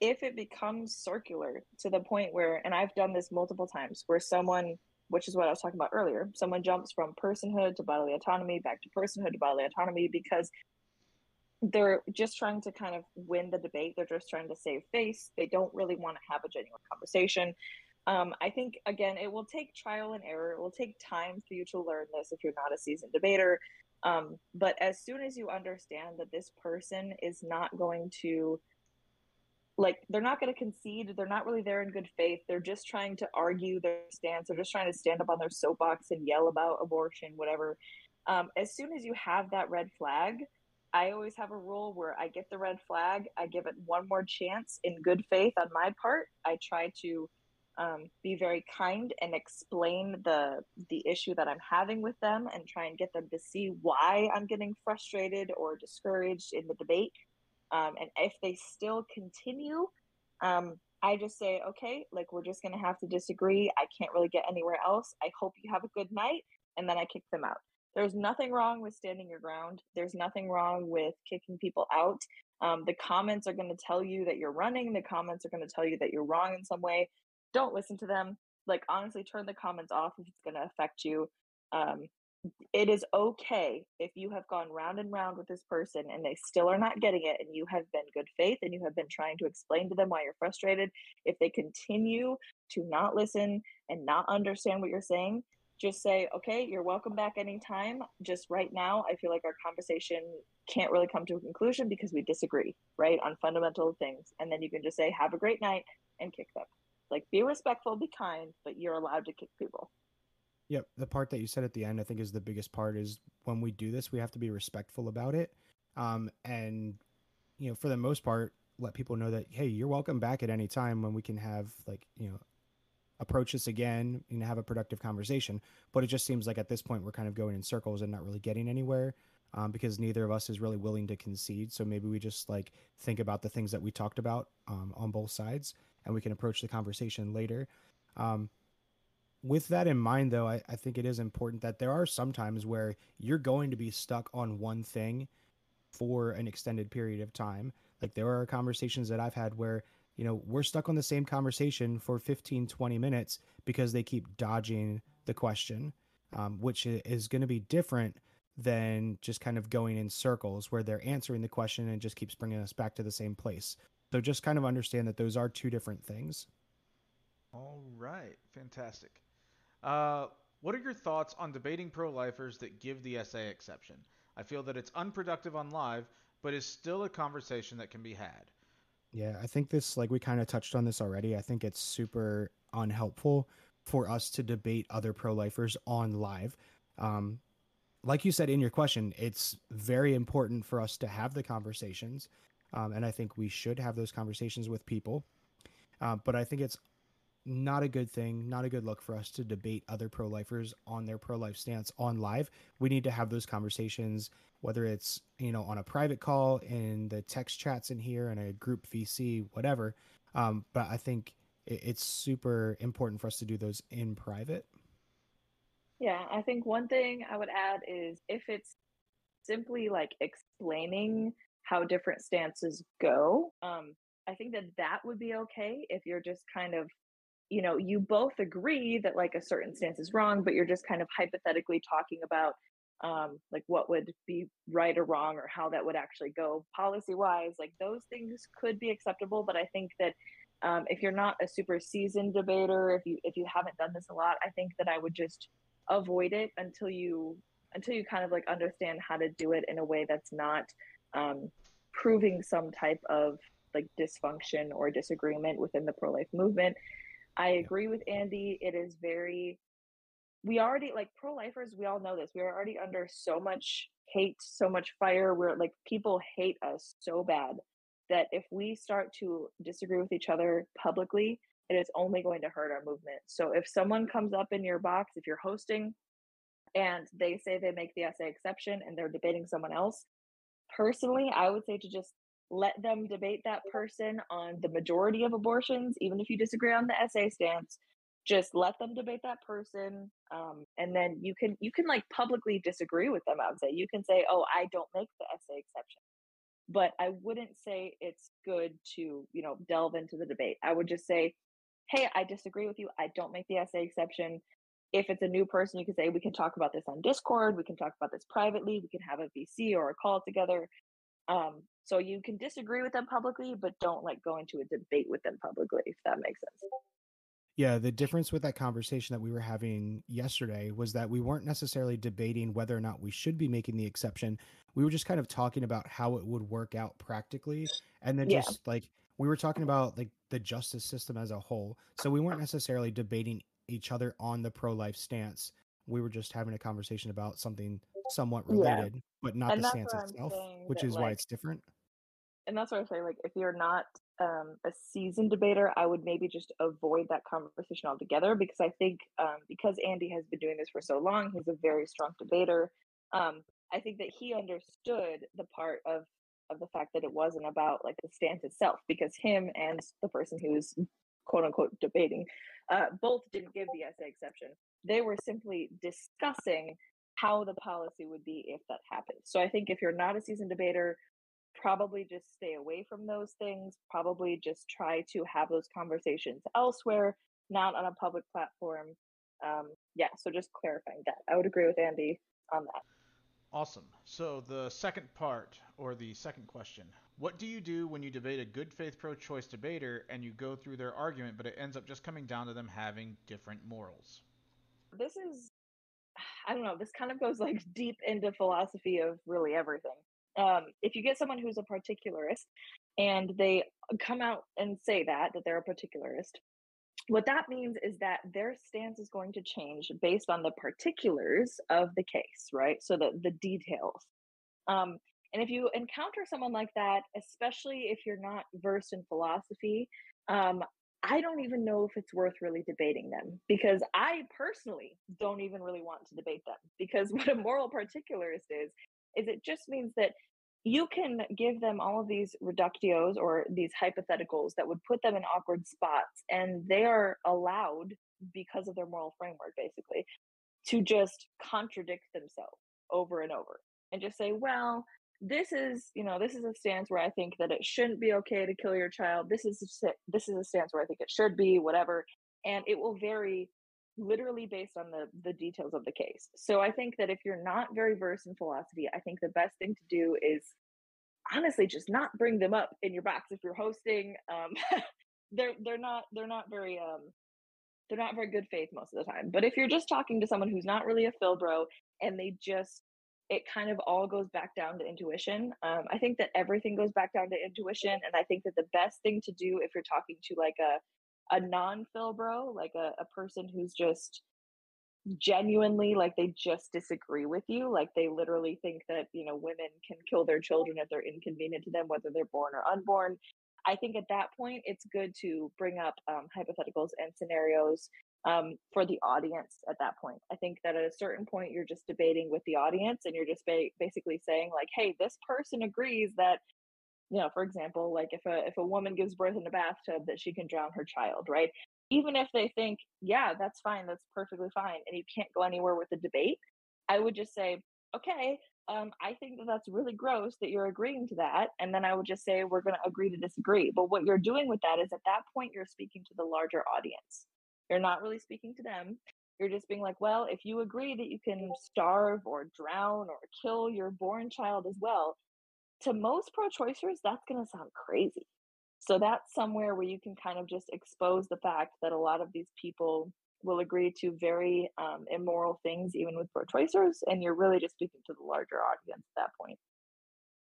if it becomes circular to the point where, and I've done this multiple times, where someone, which is what I was talking about earlier, someone jumps from personhood to bodily autonomy back to personhood to bodily autonomy because they're just trying to kind of win the debate. They're just trying to save face. They don't really want to have a genuine conversation. Um, I think, again, it will take trial and error. It will take time for you to learn this if you're not a seasoned debater. Um, but as soon as you understand that this person is not going to like they're not going to concede. They're not really there in good faith. They're just trying to argue their stance. They're just trying to stand up on their soapbox and yell about abortion whatever. Um, as soon as you have that red flag i always have a rule where i get the red flag i give it one more chance in good faith on my part. I try to um, be very kind and explain the the issue that i'm having with them and try and get them to see why i'm getting frustrated or discouraged in the debate Um, and if they still continue, um, I just say, okay, like we're just gonna have to disagree. I can't really get anywhere else. I hope you have a good night, and then I kick them out. There's nothing wrong with standing your ground. There's nothing wrong with kicking people out. Um, the comments are going to tell you that you're running. The comments are going to tell you that you're wrong in some way. Don't listen to them. Like, honestly, turn the comments off if it's going to affect you. Um, it is okay if you have gone round and round with this person and they still are not getting it and you have been good faith and you have been trying to explain to them why you're frustrated if they continue to not listen and not understand what you're saying just say, okay, you're welcome back anytime. Just right now, I feel like our conversation can't really come to a conclusion because we disagree, right, on fundamental things. And then you can just say, have a great night and kick them. Like, be respectful, be kind, but you're allowed to kick people. Yep. The part that you said at the end, I think, is the biggest part is when we do this, we have to be respectful about it. Um, and, you know, for the most part, let people know that, hey, you're welcome back at any time when we can have, like, you know, approach this again and have a productive conversation. But it just seems like at this point we're kind of going in circles and not really getting anywhere um, because neither of us is really willing to concede. So maybe we just like think about the things that we talked about um, on both sides and we can approach the conversation later. Um, with that in mind, though, I, I think it is important that there are some times where you're going to be stuck on one thing for an extended period of time. Like there are conversations that I've had where you know, we're stuck on the same conversation for 15, 20 minutes because they keep dodging the question, um, which is going to be different than just kind of going in circles where they're answering the question and just keeps bringing us back to the same place. So just kind of understand that those are two different things. All right, fantastic. Uh, what are your thoughts on debating pro lifers that give the SA exception? I feel that it's unproductive on live, but is still a conversation that can be had. Yeah, I think this, like we kind of touched on this already. I think it's super unhelpful for us to debate other pro lifers on live. Um, like you said in your question, it's very important for us to have the conversations. Um, and I think we should have those conversations with people. Uh, but I think it's not a good thing, not a good look for us to debate other pro lifers on their pro life stance on live. We need to have those conversations, whether it's you know on a private call in the text chats in here in a group VC, whatever. Um, but I think it's super important for us to do those in private. Yeah, I think one thing I would add is if it's simply like explaining how different stances go, um, I think that that would be okay if you're just kind of you know you both agree that like a certain stance is wrong but you're just kind of hypothetically talking about um like what would be right or wrong or how that would actually go policy wise like those things could be acceptable but i think that um, if you're not a super seasoned debater if you if you haven't done this a lot i think that i would just avoid it until you until you kind of like understand how to do it in a way that's not um, proving some type of like dysfunction or disagreement within the pro-life movement I agree with Andy. It is very, we already, like pro lifers, we all know this. We are already under so much hate, so much fire. We're like, people hate us so bad that if we start to disagree with each other publicly, it is only going to hurt our movement. So if someone comes up in your box, if you're hosting and they say they make the SA exception and they're debating someone else, personally, I would say to just let them debate that person on the majority of abortions, even if you disagree on the SA stance. Just let them debate that person, um, and then you can you can like publicly disagree with them. I would say you can say, "Oh, I don't make the SA exception," but I wouldn't say it's good to you know delve into the debate. I would just say, "Hey, I disagree with you. I don't make the SA exception." If it's a new person, you can say, "We can talk about this on Discord. We can talk about this privately. We can have a VC or a call together." Um, so you can disagree with them publicly, but don't like go into a debate with them publicly, if that makes sense. Yeah, the difference with that conversation that we were having yesterday was that we weren't necessarily debating whether or not we should be making the exception. We were just kind of talking about how it would work out practically. And then yeah. just like we were talking about like the justice system as a whole. So we weren't necessarily debating each other on the pro life stance. We were just having a conversation about something somewhat related, yeah. but not and the stance itself, which that, is like, why it's different. And that's what I say. Like, if you're not um, a seasoned debater, I would maybe just avoid that conversation altogether because I think um, because Andy has been doing this for so long, he's a very strong debater. Um, I think that he understood the part of of the fact that it wasn't about like the stance itself because him and the person who was quote unquote debating uh, both didn't give the SA exception they were simply discussing how the policy would be if that happened so i think if you're not a seasoned debater probably just stay away from those things probably just try to have those conversations elsewhere not on a public platform um, yeah so just clarifying that i would agree with andy on that Awesome. So the second part, or the second question, what do you do when you debate a good faith pro choice debater and you go through their argument, but it ends up just coming down to them having different morals? This is, I don't know, this kind of goes like deep into philosophy of really everything. Um, if you get someone who's a particularist and they come out and say that, that they're a particularist, what that means is that their stance is going to change based on the particulars of the case, right? So the the details. Um, and if you encounter someone like that, especially if you're not versed in philosophy, um, I don't even know if it's worth really debating them because I personally don't even really want to debate them because what a moral particularist is is it just means that you can give them all of these reductios or these hypotheticals that would put them in awkward spots and they are allowed because of their moral framework basically to just contradict themselves over and over and just say well this is you know this is a stance where i think that it shouldn't be okay to kill your child this is a, this is a stance where i think it should be whatever and it will vary literally based on the the details of the case. So I think that if you're not very versed in philosophy, I think the best thing to do is honestly just not bring them up in your box if you're hosting. Um, they're they're not they're not very um they're not very good faith most of the time. But if you're just talking to someone who's not really a phil bro and they just it kind of all goes back down to intuition. Um, I think that everything goes back down to intuition, and I think that the best thing to do if you're talking to like a a non phil bro, like a, a person who's just genuinely like they just disagree with you like they literally think that you know women can kill their children if they're inconvenient to them whether they're born or unborn i think at that point it's good to bring up um, hypotheticals and scenarios um, for the audience at that point. I think that at a certain point you're just debating with the audience and you're just ba- basically saying like hey this person agrees that you know for example like if a if a woman gives birth in a bathtub that she can drown her child right? Even if they think yeah that's fine that's perfectly fine and you can't go anywhere with the debate i would just say okay um, i think that that's really gross that you're agreeing to that and then i would just say we're going to agree to disagree but what you're doing with that is at that point you're speaking to the larger audience you're not really speaking to them you're just being like well if you agree that you can starve or drown or kill your born child as well to most pro choicers, that's going to sound crazy. So that's somewhere where you can kind of just expose the fact that a lot of these people will agree to very um, immoral things, even with pro choicers, and you're really just speaking to the larger audience at that point.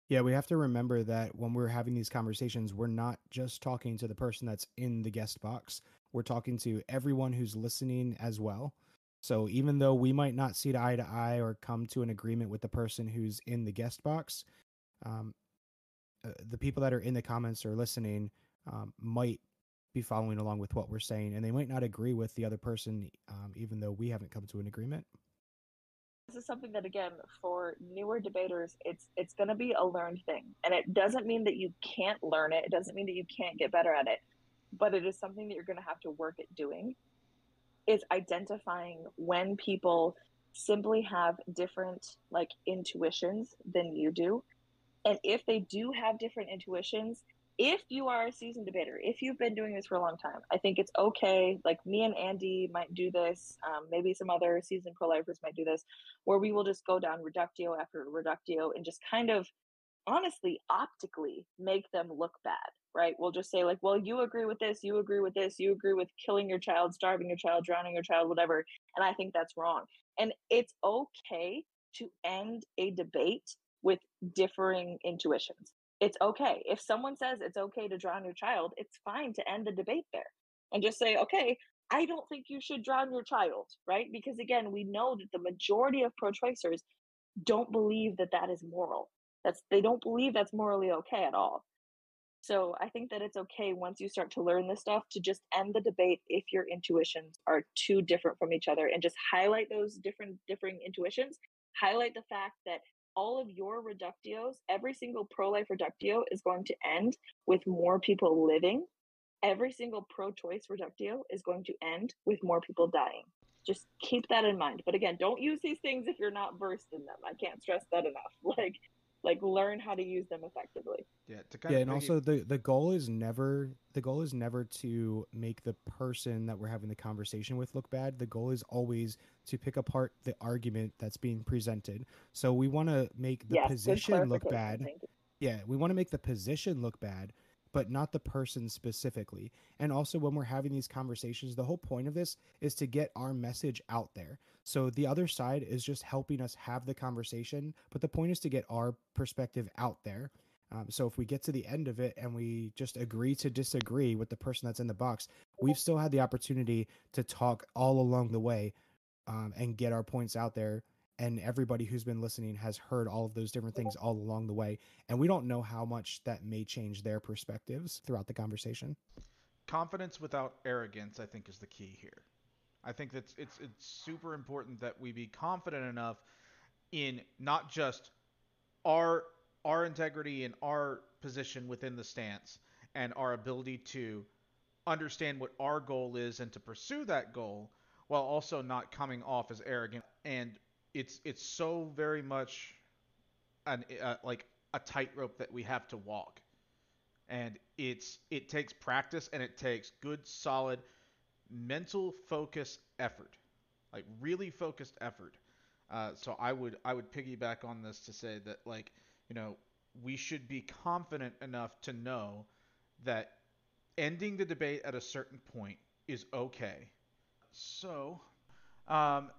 Yeah, we have to remember that when we're having these conversations, we're not just talking to the person that's in the guest box. We're talking to everyone who's listening as well. So even though we might not see eye to eye or come to an agreement with the person who's in the guest box, um, uh, the people that are in the comments or listening um, might be following along with what we're saying, and they might not agree with the other person, um, even though we haven't come to an agreement. This is something that, again, for newer debaters, it's it's going to be a learned thing, and it doesn't mean that you can't learn it. It doesn't mean that you can't get better at it, but it is something that you're going to have to work at doing. Is identifying when people simply have different like intuitions than you do and if they do have different intuitions, if you are a seasoned debater, if you've been doing this for a long time, I think it's okay. Like me and Andy might do this. Um, maybe some other seasoned pro lifers might do this, where we will just go down reductio after reductio and just kind of honestly optically make them look bad right we'll just say like well you agree with this you agree with this you agree with killing your child starving your child drowning your child whatever and i think that's wrong and it's okay to end a debate with differing intuitions. It's okay. If someone says it's okay to drown your child, it's fine to end the debate there and just say, okay, I don't think you should drown your child, right? Because again, we know that the majority of pro choicers don't believe that that is moral. That's they don't believe that's morally okay at all. So I think that it's okay once you start to learn this stuff to just end the debate if your intuitions are too different from each other and just highlight those different differing intuitions. Highlight the fact that all of your reductios, every single pro life reductio is going to end with more people living. Every single pro choice reductio is going to end with more people dying. Just keep that in mind. But again, don't use these things if you're not versed in them. I can't stress that enough. Like like learn how to use them effectively. Yeah, to yeah, and also the the goal is never the goal is never to make the person that we're having the conversation with look bad. The goal is always to pick apart the argument that's being presented. So we want to make the yes, position look bad. Yeah, we want to make the position look bad, but not the person specifically. And also, when we're having these conversations, the whole point of this is to get our message out there. So the other side is just helping us have the conversation, but the point is to get our perspective out there. Um, so if we get to the end of it and we just agree to disagree with the person that's in the box, we've still had the opportunity to talk all along the way um, and get our points out there and everybody who's been listening has heard all of those different things all along the way and we don't know how much that may change their perspectives throughout the conversation. Confidence without arrogance i think is the key here. I think that it's it's super important that we be confident enough in not just our our integrity and our position within the stance and our ability to understand what our goal is and to pursue that goal while also not coming off as arrogant and it's it's so very much an uh, like a tightrope that we have to walk, and it's it takes practice and it takes good solid mental focus effort, like really focused effort. Uh, so I would I would piggyback on this to say that like you know we should be confident enough to know that ending the debate at a certain point is okay. So, um,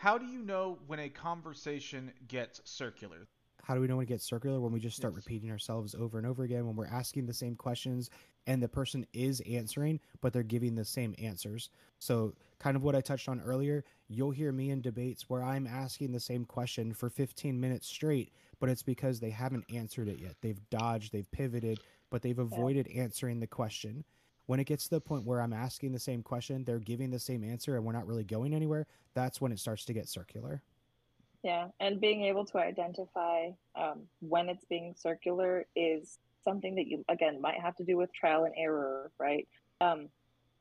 how do you know when a conversation gets circular? How do we know when it gets circular? When we just start yes. repeating ourselves over and over again, when we're asking the same questions and the person is answering, but they're giving the same answers. So, kind of what I touched on earlier, you'll hear me in debates where I'm asking the same question for 15 minutes straight, but it's because they haven't answered it yet. They've dodged, they've pivoted, but they've avoided yeah. answering the question when it gets to the point where I'm asking the same question, they're giving the same answer, and we're not really going anywhere, that's when it starts to get circular. Yeah, and being able to identify um, when it's being circular is something that you again might have to do with trial and error, right? Um,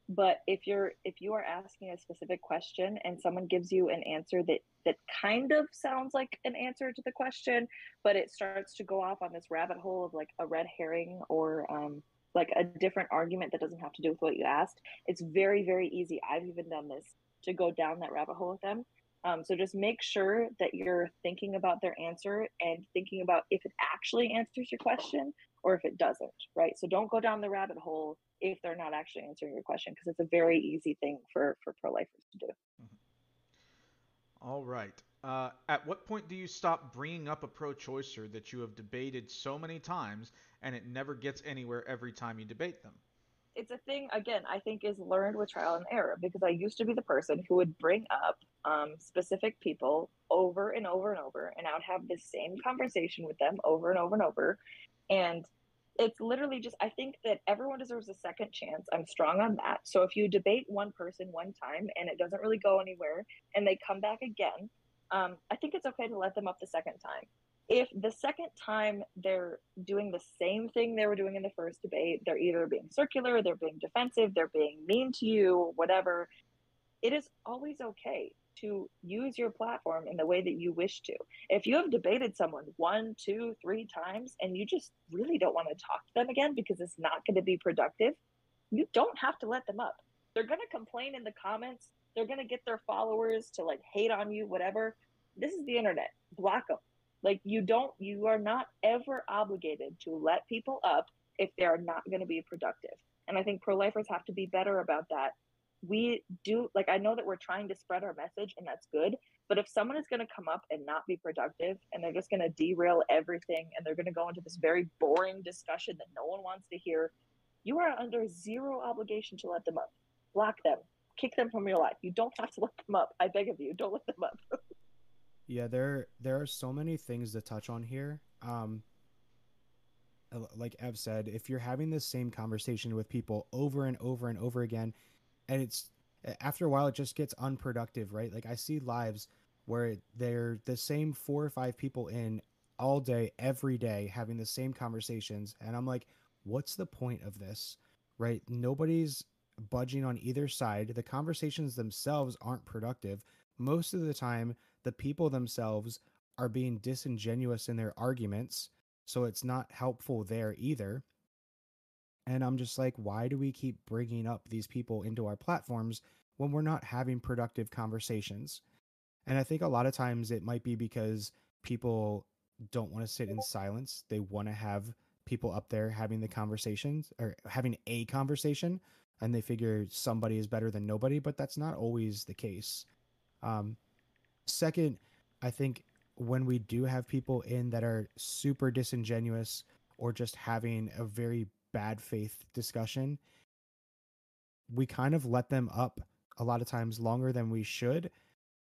but if you're if you are asking a specific question and someone gives you an answer that that kind of sounds like an answer to the question, but it starts to go off on this rabbit hole of like a red herring or um, like a different argument that doesn't have to do with what you asked, it's very, very easy. I've even done this to go down that rabbit hole with them. Um, so just make sure that you're thinking about their answer and thinking about if it actually answers your question or if it doesn't, right? So don't go down the rabbit hole if they're not actually answering your question because it's a very easy thing for for pro lifers to do. Mm-hmm. All right. Uh, at what point do you stop bringing up a pro-choicer that you have debated so many times and it never gets anywhere every time you debate them. It's a thing, again, I think is learned with trial and error because I used to be the person who would bring up um, specific people over and over and over, and I would have the same conversation with them over and over and over. And it's literally just, I think that everyone deserves a second chance. I'm strong on that. So if you debate one person one time and it doesn't really go anywhere and they come back again, um, I think it's okay to let them up the second time if the second time they're doing the same thing they were doing in the first debate, they're either being circular, they're being defensive, they're being mean to you, whatever, it is always okay to use your platform in the way that you wish to. If you have debated someone one, two, three times and you just really don't want to talk to them again because it's not going to be productive, you don't have to let them up. They're going to complain in the comments. They're going to get their followers to like hate on you, whatever. This is the internet. Block them like you don't, you are not ever obligated to let people up if they are not going to be productive. And I think pro lifers have to be better about that. We do, like, I know that we're trying to spread our message and that's good. But if someone is going to come up and not be productive and they're just going to derail everything and they're going to go into this very boring discussion that no one wants to hear, you are under zero obligation to let them up. Block them, kick them from your life. You don't have to look them up. I beg of you, don't look them up. Yeah, there there are so many things to touch on here. Um, like Ev said, if you're having the same conversation with people over and over and over again, and it's after a while it just gets unproductive, right? Like I see lives where they're the same four or five people in all day, every day, having the same conversations. And I'm like, what's the point of this? Right? Nobody's budging on either side. The conversations themselves aren't productive. Most of the time, the people themselves are being disingenuous in their arguments. So it's not helpful there either. And I'm just like, why do we keep bringing up these people into our platforms when we're not having productive conversations? And I think a lot of times it might be because people don't want to sit in silence. They want to have people up there having the conversations or having a conversation and they figure somebody is better than nobody, but that's not always the case. Um, second, I think when we do have people in that are super disingenuous or just having a very bad faith discussion, we kind of let them up a lot of times longer than we should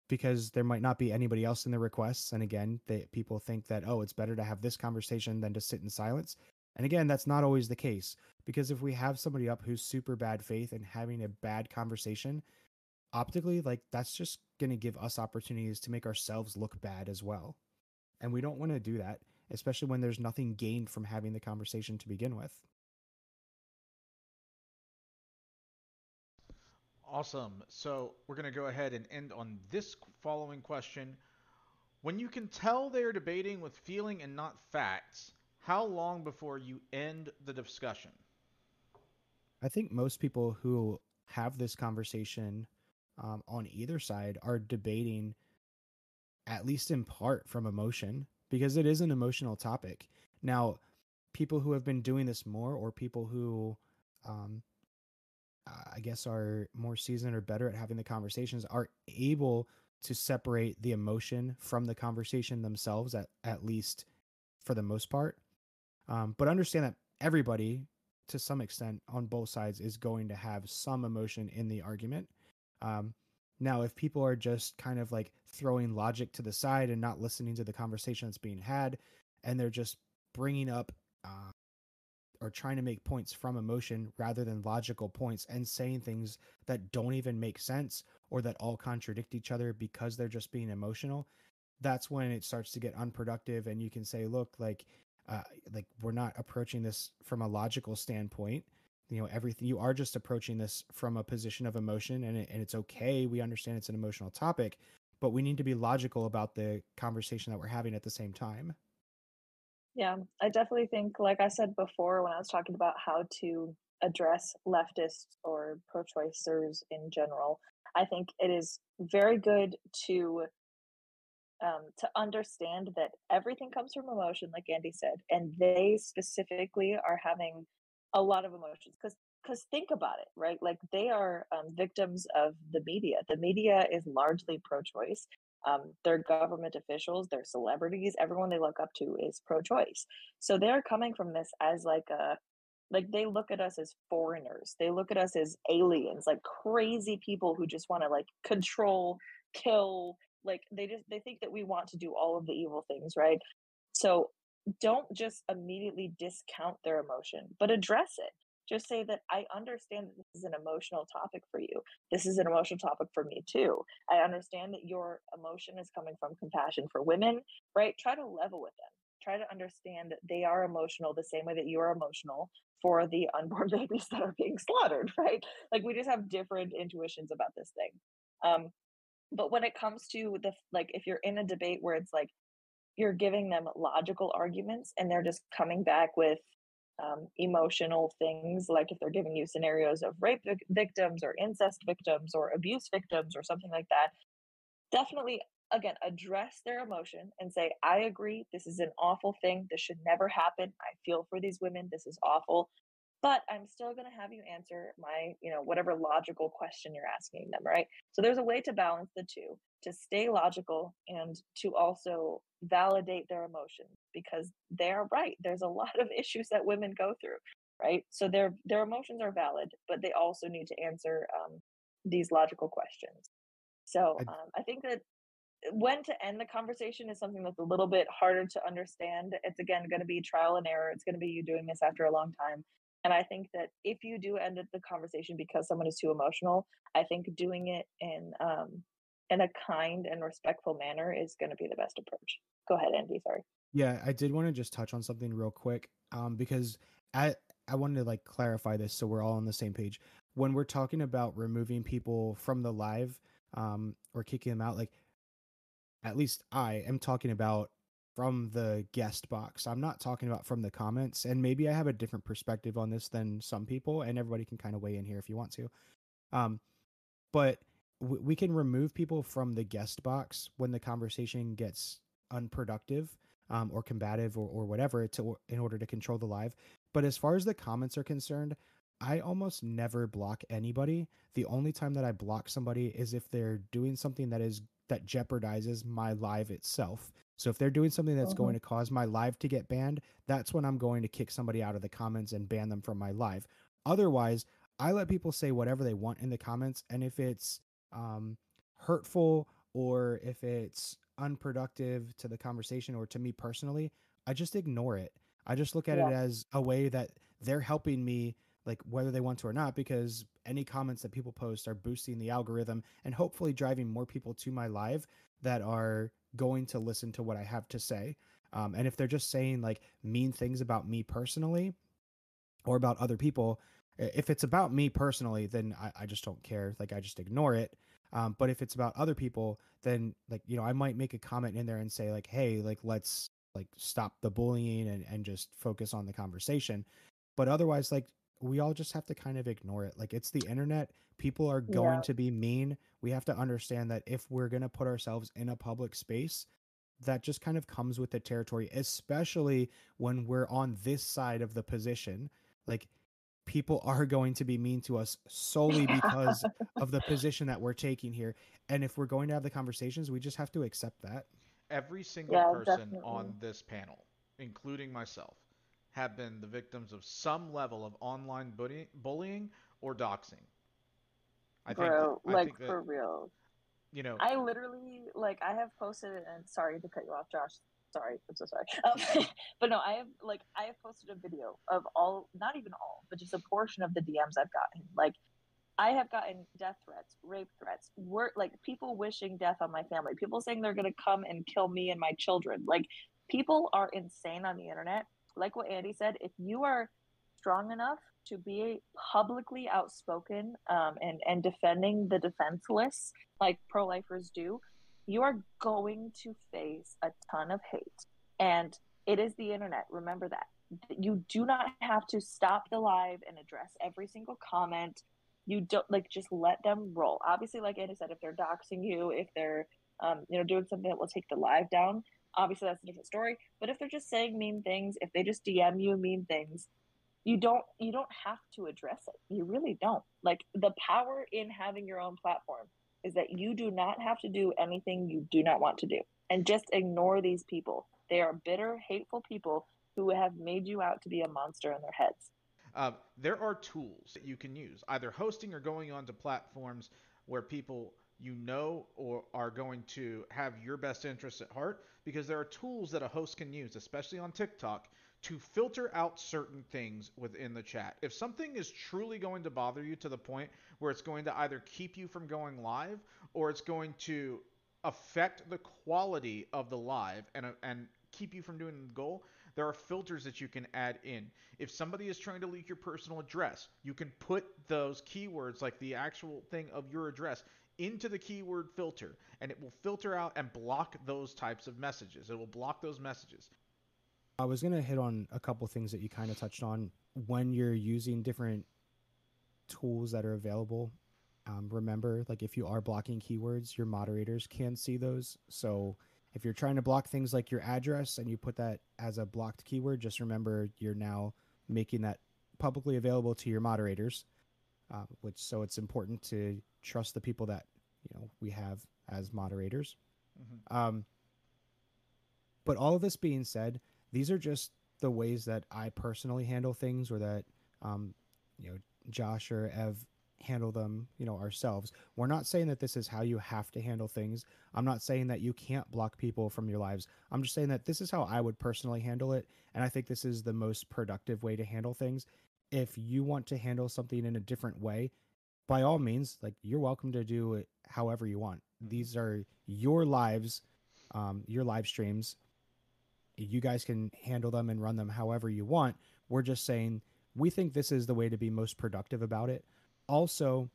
because there might not be anybody else in the requests and again they, people think that oh it's better to have this conversation than to sit in silence and again that's not always the case because if we have somebody up who's super bad faith and having a bad conversation optically like that's just going to give us opportunities to make ourselves look bad as well and we don't want to do that especially when there's nothing gained from having the conversation to begin with Awesome. So we're going to go ahead and end on this following question. When you can tell they're debating with feeling and not facts, how long before you end the discussion? I think most people who have this conversation um, on either side are debating, at least in part, from emotion, because it is an emotional topic. Now, people who have been doing this more, or people who um, I guess are more seasoned or better at having the conversations are able to separate the emotion from the conversation themselves at at least for the most part. Um, but understand that everybody to some extent on both sides is going to have some emotion in the argument. Um, now, if people are just kind of like throwing logic to the side and not listening to the conversation that's being had, and they're just bringing up uh, or trying to make points from emotion rather than logical points and saying things that don't even make sense or that all contradict each other because they're just being emotional that's when it starts to get unproductive and you can say look like uh, like we're not approaching this from a logical standpoint. You know everything you are just approaching this from a position of emotion and, it, and it's okay. We understand it's an emotional topic but we need to be logical about the conversation that we're having at the same time. Yeah, I definitely think, like I said before, when I was talking about how to address leftists or pro choicers in general, I think it is very good to um, to understand that everything comes from emotion, like Andy said, and they specifically are having a lot of emotions because because think about it, right? Like they are um, victims of the media. The media is largely pro-choice. Um, they're government officials, they're celebrities. Everyone they look up to is pro-choice. So they're coming from this as like a like they look at us as foreigners. They look at us as aliens, like crazy people who just want to like control, kill. Like they just they think that we want to do all of the evil things, right? So don't just immediately discount their emotion, but address it. Just say that I understand that this is an emotional topic for you. This is an emotional topic for me too. I understand that your emotion is coming from compassion for women, right? Try to level with them. Try to understand that they are emotional the same way that you are emotional for the unborn babies that are being slaughtered, right? Like we just have different intuitions about this thing. Um, but when it comes to the like, if you're in a debate where it's like you're giving them logical arguments and they're just coming back with um, emotional things, like if they're giving you scenarios of rape vic- victims or incest victims or abuse victims or something like that, definitely, again, address their emotion and say, I agree, this is an awful thing. This should never happen. I feel for these women. This is awful. But I'm still going to have you answer my, you know, whatever logical question you're asking them, right? So there's a way to balance the two to stay logical and to also validate their emotions because they're right there's a lot of issues that women go through right? So their their emotions are valid but they also need to answer um, these logical questions. So um, i think that when to end the conversation is something that's a little bit harder to understand. It's again going to be trial and error. It's going to be you doing this after a long time and i think that if you do end the conversation because someone is too emotional i think doing it in um, in a kind and respectful manner is going to be the best approach. Go ahead, Andy. Sorry. Yeah, I did want to just touch on something real quick, um, because I I wanted to like clarify this so we're all on the same page. When we're talking about removing people from the live, um, or kicking them out, like at least I am talking about from the guest box. I'm not talking about from the comments, and maybe I have a different perspective on this than some people, and everybody can kind of weigh in here if you want to. Um, but w- we can remove people from the guest box when the conversation gets unproductive um, or combative or, or whatever to in order to control the live. But as far as the comments are concerned, I almost never block anybody. The only time that I block somebody is if they're doing something that is that jeopardizes my live itself. So if they're doing something that's going Mhm. to cause my live to get banned, that's when I'm going to kick somebody out of the comments and ban them from my live. Otherwise, I let people say whatever they want in the comments, and if it's um, hurtful or if it's unproductive to the conversation or to me personally, I just ignore it. I just look at it as a way that they're helping me, like whether they want to or not, because any comments that people post are boosting the algorithm and hopefully driving more people to my live that are going to listen to what I have to say. Um, and if they're just saying like mean things about me personally or about other people, if it's about me personally, then I, I just don't care. Like I just ignore it. Um, but if it's about other people, then like you know I might make a comment in there and say like, hey, like let's like stop the bullying and and just focus on the conversation. But otherwise, like we all just have to kind of ignore it. Like it's the internet. People are going Yeah. to be mean. We have to understand that if we're gonna put ourselves in a public space, that just kind of comes with the territory, especially when we're on this side of the position. Like people are going to be mean to us solely because of the position that we're taking here. And if we're going to have the conversations, we just have to accept that. Every single Yeah, person on this panel, including myself, have been the victims of some level of online bully- bullying or doxing. I think, Bro, I like think that, for real. you know, I literally like I have posted and sorry to cut you off, Josh. Sorry, I'm so sorry. Um, but no, I have like I have posted a video of all, not even all, but just a portion of the DMs I've gotten. Like I have gotten death threats, rape threats, work like people wishing death on my family, people saying they're gonna come and kill me and my children. Like people are insane on the internet. Like what Andy said, if you are strong enough to be publicly outspoken um, and and defending the defenseless, like pro lifers do, you are going to face a ton of hate. And it is the internet. Remember that. You do not have to stop the live and address every single comment. You don't like just let them roll. Obviously, like Andy said, if they're doxing you, if they're um, you know doing something that will take the live down, obviously that's a different story. But if they're just saying mean things, if they just DM you mean things, you don't you don't have to address it. You really don't. Like the power in having your own platform is that you do not have to do anything you do not want to do. And just ignore these people. They are bitter, hateful people who have made you out to be a monster in their heads. Uh, there are tools that you can use, either hosting or going onto platforms where people you know or are going to have your best interests at heart, because there are tools that a host can use, especially on TikTok, to filter out certain things within the chat. If something is truly going to bother you to the point where it's going to either keep you from going live or it's going to affect the quality of the live and uh, and keep you from doing the goal, there are filters that you can add in. If somebody is trying to leak your personal address, you can put those keywords, like the actual thing of your address, into the keyword filter, and it will filter out and block those types of messages. It will block those messages. I was going to hit on a couple things that you kind of touched on when you're using different tools that are available. Um, remember, like if you are blocking keywords, your moderators can see those. So if you're trying to block things like your address and you put that as a blocked keyword, just remember you're now making that publicly available to your moderators. Uh, which so it's important to trust the people that you know we have as moderators. Mhm. Um, but all of this being said, these are just the ways that I personally handle things, or that um, you know Josh or Ev handle them. You know ourselves. We're not saying that this is how you have to handle things. I'm not saying that you can't block people from your lives. I'm just saying that this is how I would personally handle it, and I think this is the most productive way to handle things. If you want to handle something in a different way, by all means, like you're welcome to do it however you want. these are your lives, um, your live streams. You guys can handle them and run them however you want. We're just saying we think this is the way to be most productive about it. Also,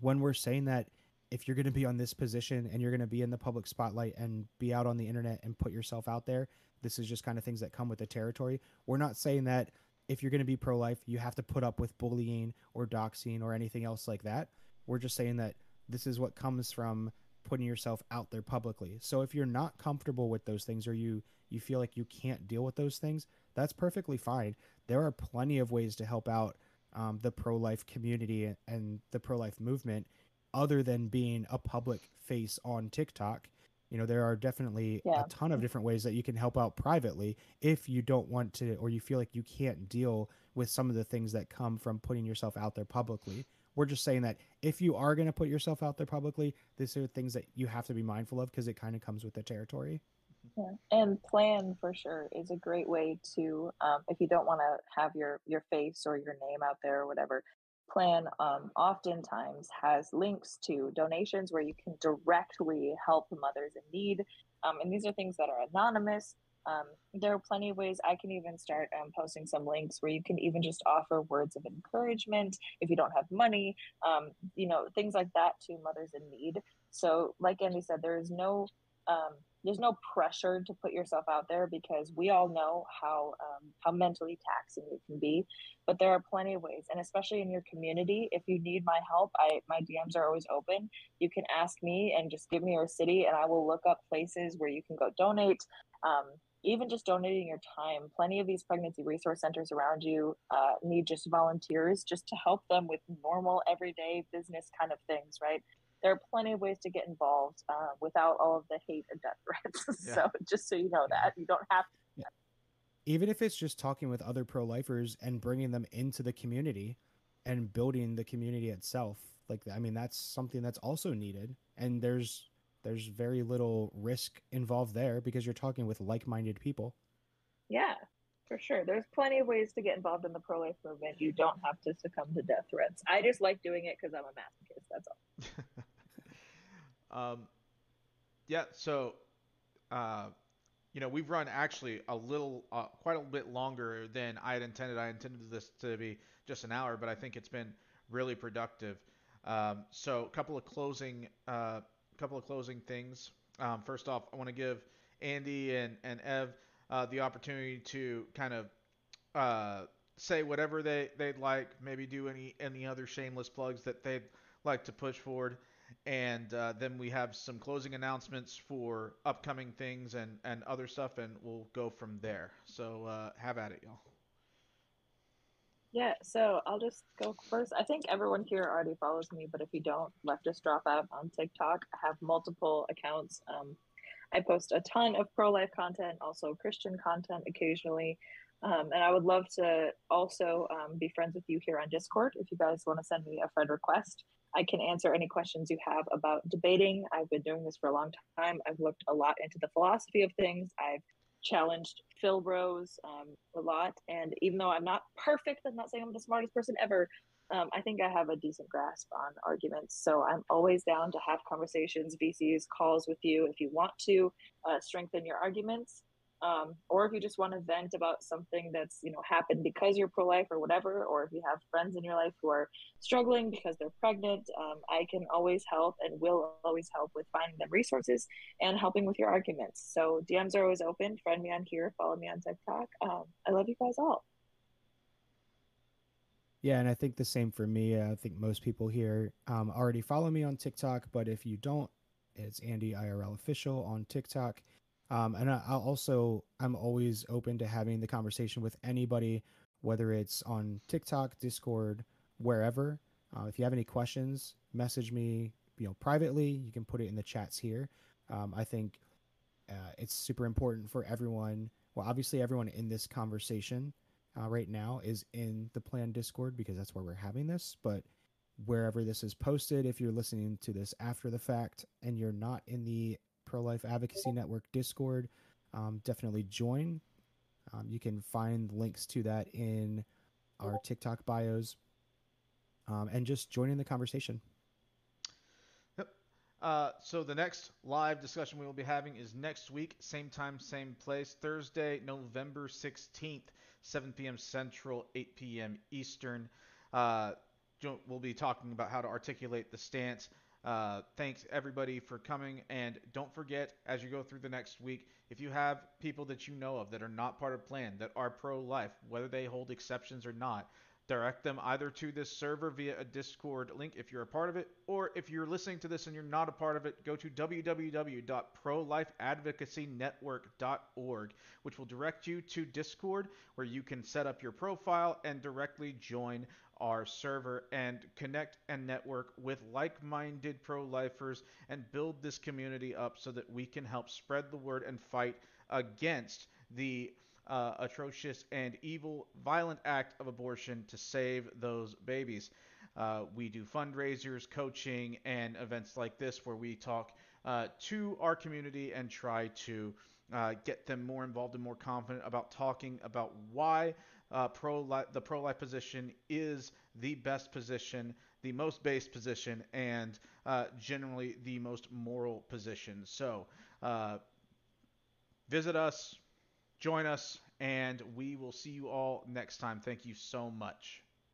when we're saying that if you're going to be on this position and you're going to be in the public spotlight and be out on the internet and put yourself out there, this is just kind of things that come with the territory. We're not saying that if you're going to be pro life, you have to put up with bullying or doxing or anything else like that. We're just saying that this is what comes from putting yourself out there publicly. So if you're not comfortable with those things or you you feel like you can't deal with those things, that's perfectly fine. There are plenty of ways to help out um, the pro life community and the pro life movement other than being a public face on TikTok. You know, there are definitely Yeah. a ton of different ways that you can help out privately if you don't want to or you feel like you can't deal with some of the things that come from putting yourself out there publicly. We're just saying that if you are going to put yourself out there publicly, these are things that you have to be mindful of because it kind of comes with the territory. Yeah. And plan for sure is a great way to, um, if you don't want to have your your face or your name out there or whatever. Plan um, oftentimes has links to donations where you can directly help mothers in need, um, and these are things that are anonymous. Um, there are plenty of ways. I can even start um, posting some links where you can even just offer words of encouragement if you don't have money, um, you know, things like that to mothers in need. So, like Andy said, there is no um, there's no pressure to put yourself out there because we all know how um, how mentally taxing it can be but there are plenty of ways and especially in your community if you need my help i my dms are always open. You can ask me and just give me your city and i will look up places where you can go donate um, even just donating your time. Plenty of these pregnancy resource centers around you uh, need just volunteers just to help them with normal everyday business kind of things right there are plenty of ways to get involved uh, without all of the hate and death threats. Yeah. so just so you know that you don't have to. Yeah. even if it's just talking with other pro lifers and bringing them into the community and building the community itself like i mean that's something that's also needed and there's there's very little risk involved there because you're talking with like-minded people yeah for sure there's plenty of ways to get involved in the pro-life movement you don't have to succumb to death threats i just like doing it because i'm a masochist that's all um, yeah, so uh, you know we've run actually a little, uh, quite a bit longer than I had intended. I intended this to be just an hour, but I think it's been really productive. Um, so a couple of closing, uh, couple of closing things. Um, first off, I want to give Andy and and Ev uh, the opportunity to kind of uh, say whatever they they'd like. Maybe do any any other shameless plugs that they'd like to push forward and uh, then we have some closing announcements for upcoming things and, and other stuff, and we'll go from there. So uh, have at it, y'all. Yeah, so I'll just go first. I think everyone here already follows me, but if you don't, leftist dropout on TikTok. I have multiple accounts. Um, I post a ton of pro life content, also Christian content occasionally. Um, and I would love to also um, be friends with you here on Discord. If you guys want to send me a friend request, I can answer any questions you have about debating. I've been doing this for a long time. I've looked a lot into the philosophy of things. I've challenged Phil Rose um, a lot. And even though I'm not perfect, I'm not saying I'm the smartest person ever. Um, I think I have a decent grasp on arguments. So I'm always down to have conversations, VCs, calls with you if you want to uh, strengthen your arguments. Um, or if you just want to vent about something that's you know happened because you're pro-life or whatever, or if you have friends in your life who are struggling because they're pregnant, um, I can always help and will always help with finding them resources and helping with your arguments. So DMs are always open. Friend me on here, follow me on TikTok. Um, I love you guys all. Yeah, and I think the same for me. I think most people here um, already follow me on TikTok, but if you don't, it's Andy IRL official on TikTok. Um, and I, also, I'm always open to having the conversation with anybody, whether it's on TikTok, Discord, wherever. Uh, if you have any questions, message me, you know, privately. You can put it in the chats here. Um, I think uh, it's super important for everyone. Well, obviously, everyone in this conversation uh, right now is in the plan Discord because that's where we're having this. But wherever this is posted, if you're listening to this after the fact and you're not in the Pro Life Advocacy Network Discord, um, definitely join. Um, you can find links to that in our TikTok bios um, and just join in the conversation. Uh, so the next live discussion we will be having is next week, same time, same place, Thursday, November 16th, 7 p.m. Central, 8 p.m. Eastern. Uh, we'll be talking about how to articulate the stance. Uh, thanks everybody for coming, and don't forget as you go through the next week, if you have people that you know of that are not part of Plan, that are pro-life, whether they hold exceptions or not, direct them either to this server via a Discord link if you're a part of it, or if you're listening to this and you're not a part of it, go to www.prolifeadvocacynetwork.org, which will direct you to Discord where you can set up your profile and directly join our server and connect and network with like minded pro lifers and build this community up so that we can help spread the word and fight against the uh, atrocious and evil, violent act of abortion to save those babies. Uh, we do fundraisers, coaching, and events like this where we talk uh, to our community and try to uh, get them more involved and more confident about talking about why uh, pro the pro life position is the best position, the most based position, and uh, generally the most moral position. So visit us, join us, and we will see you all next time. Thank you so much.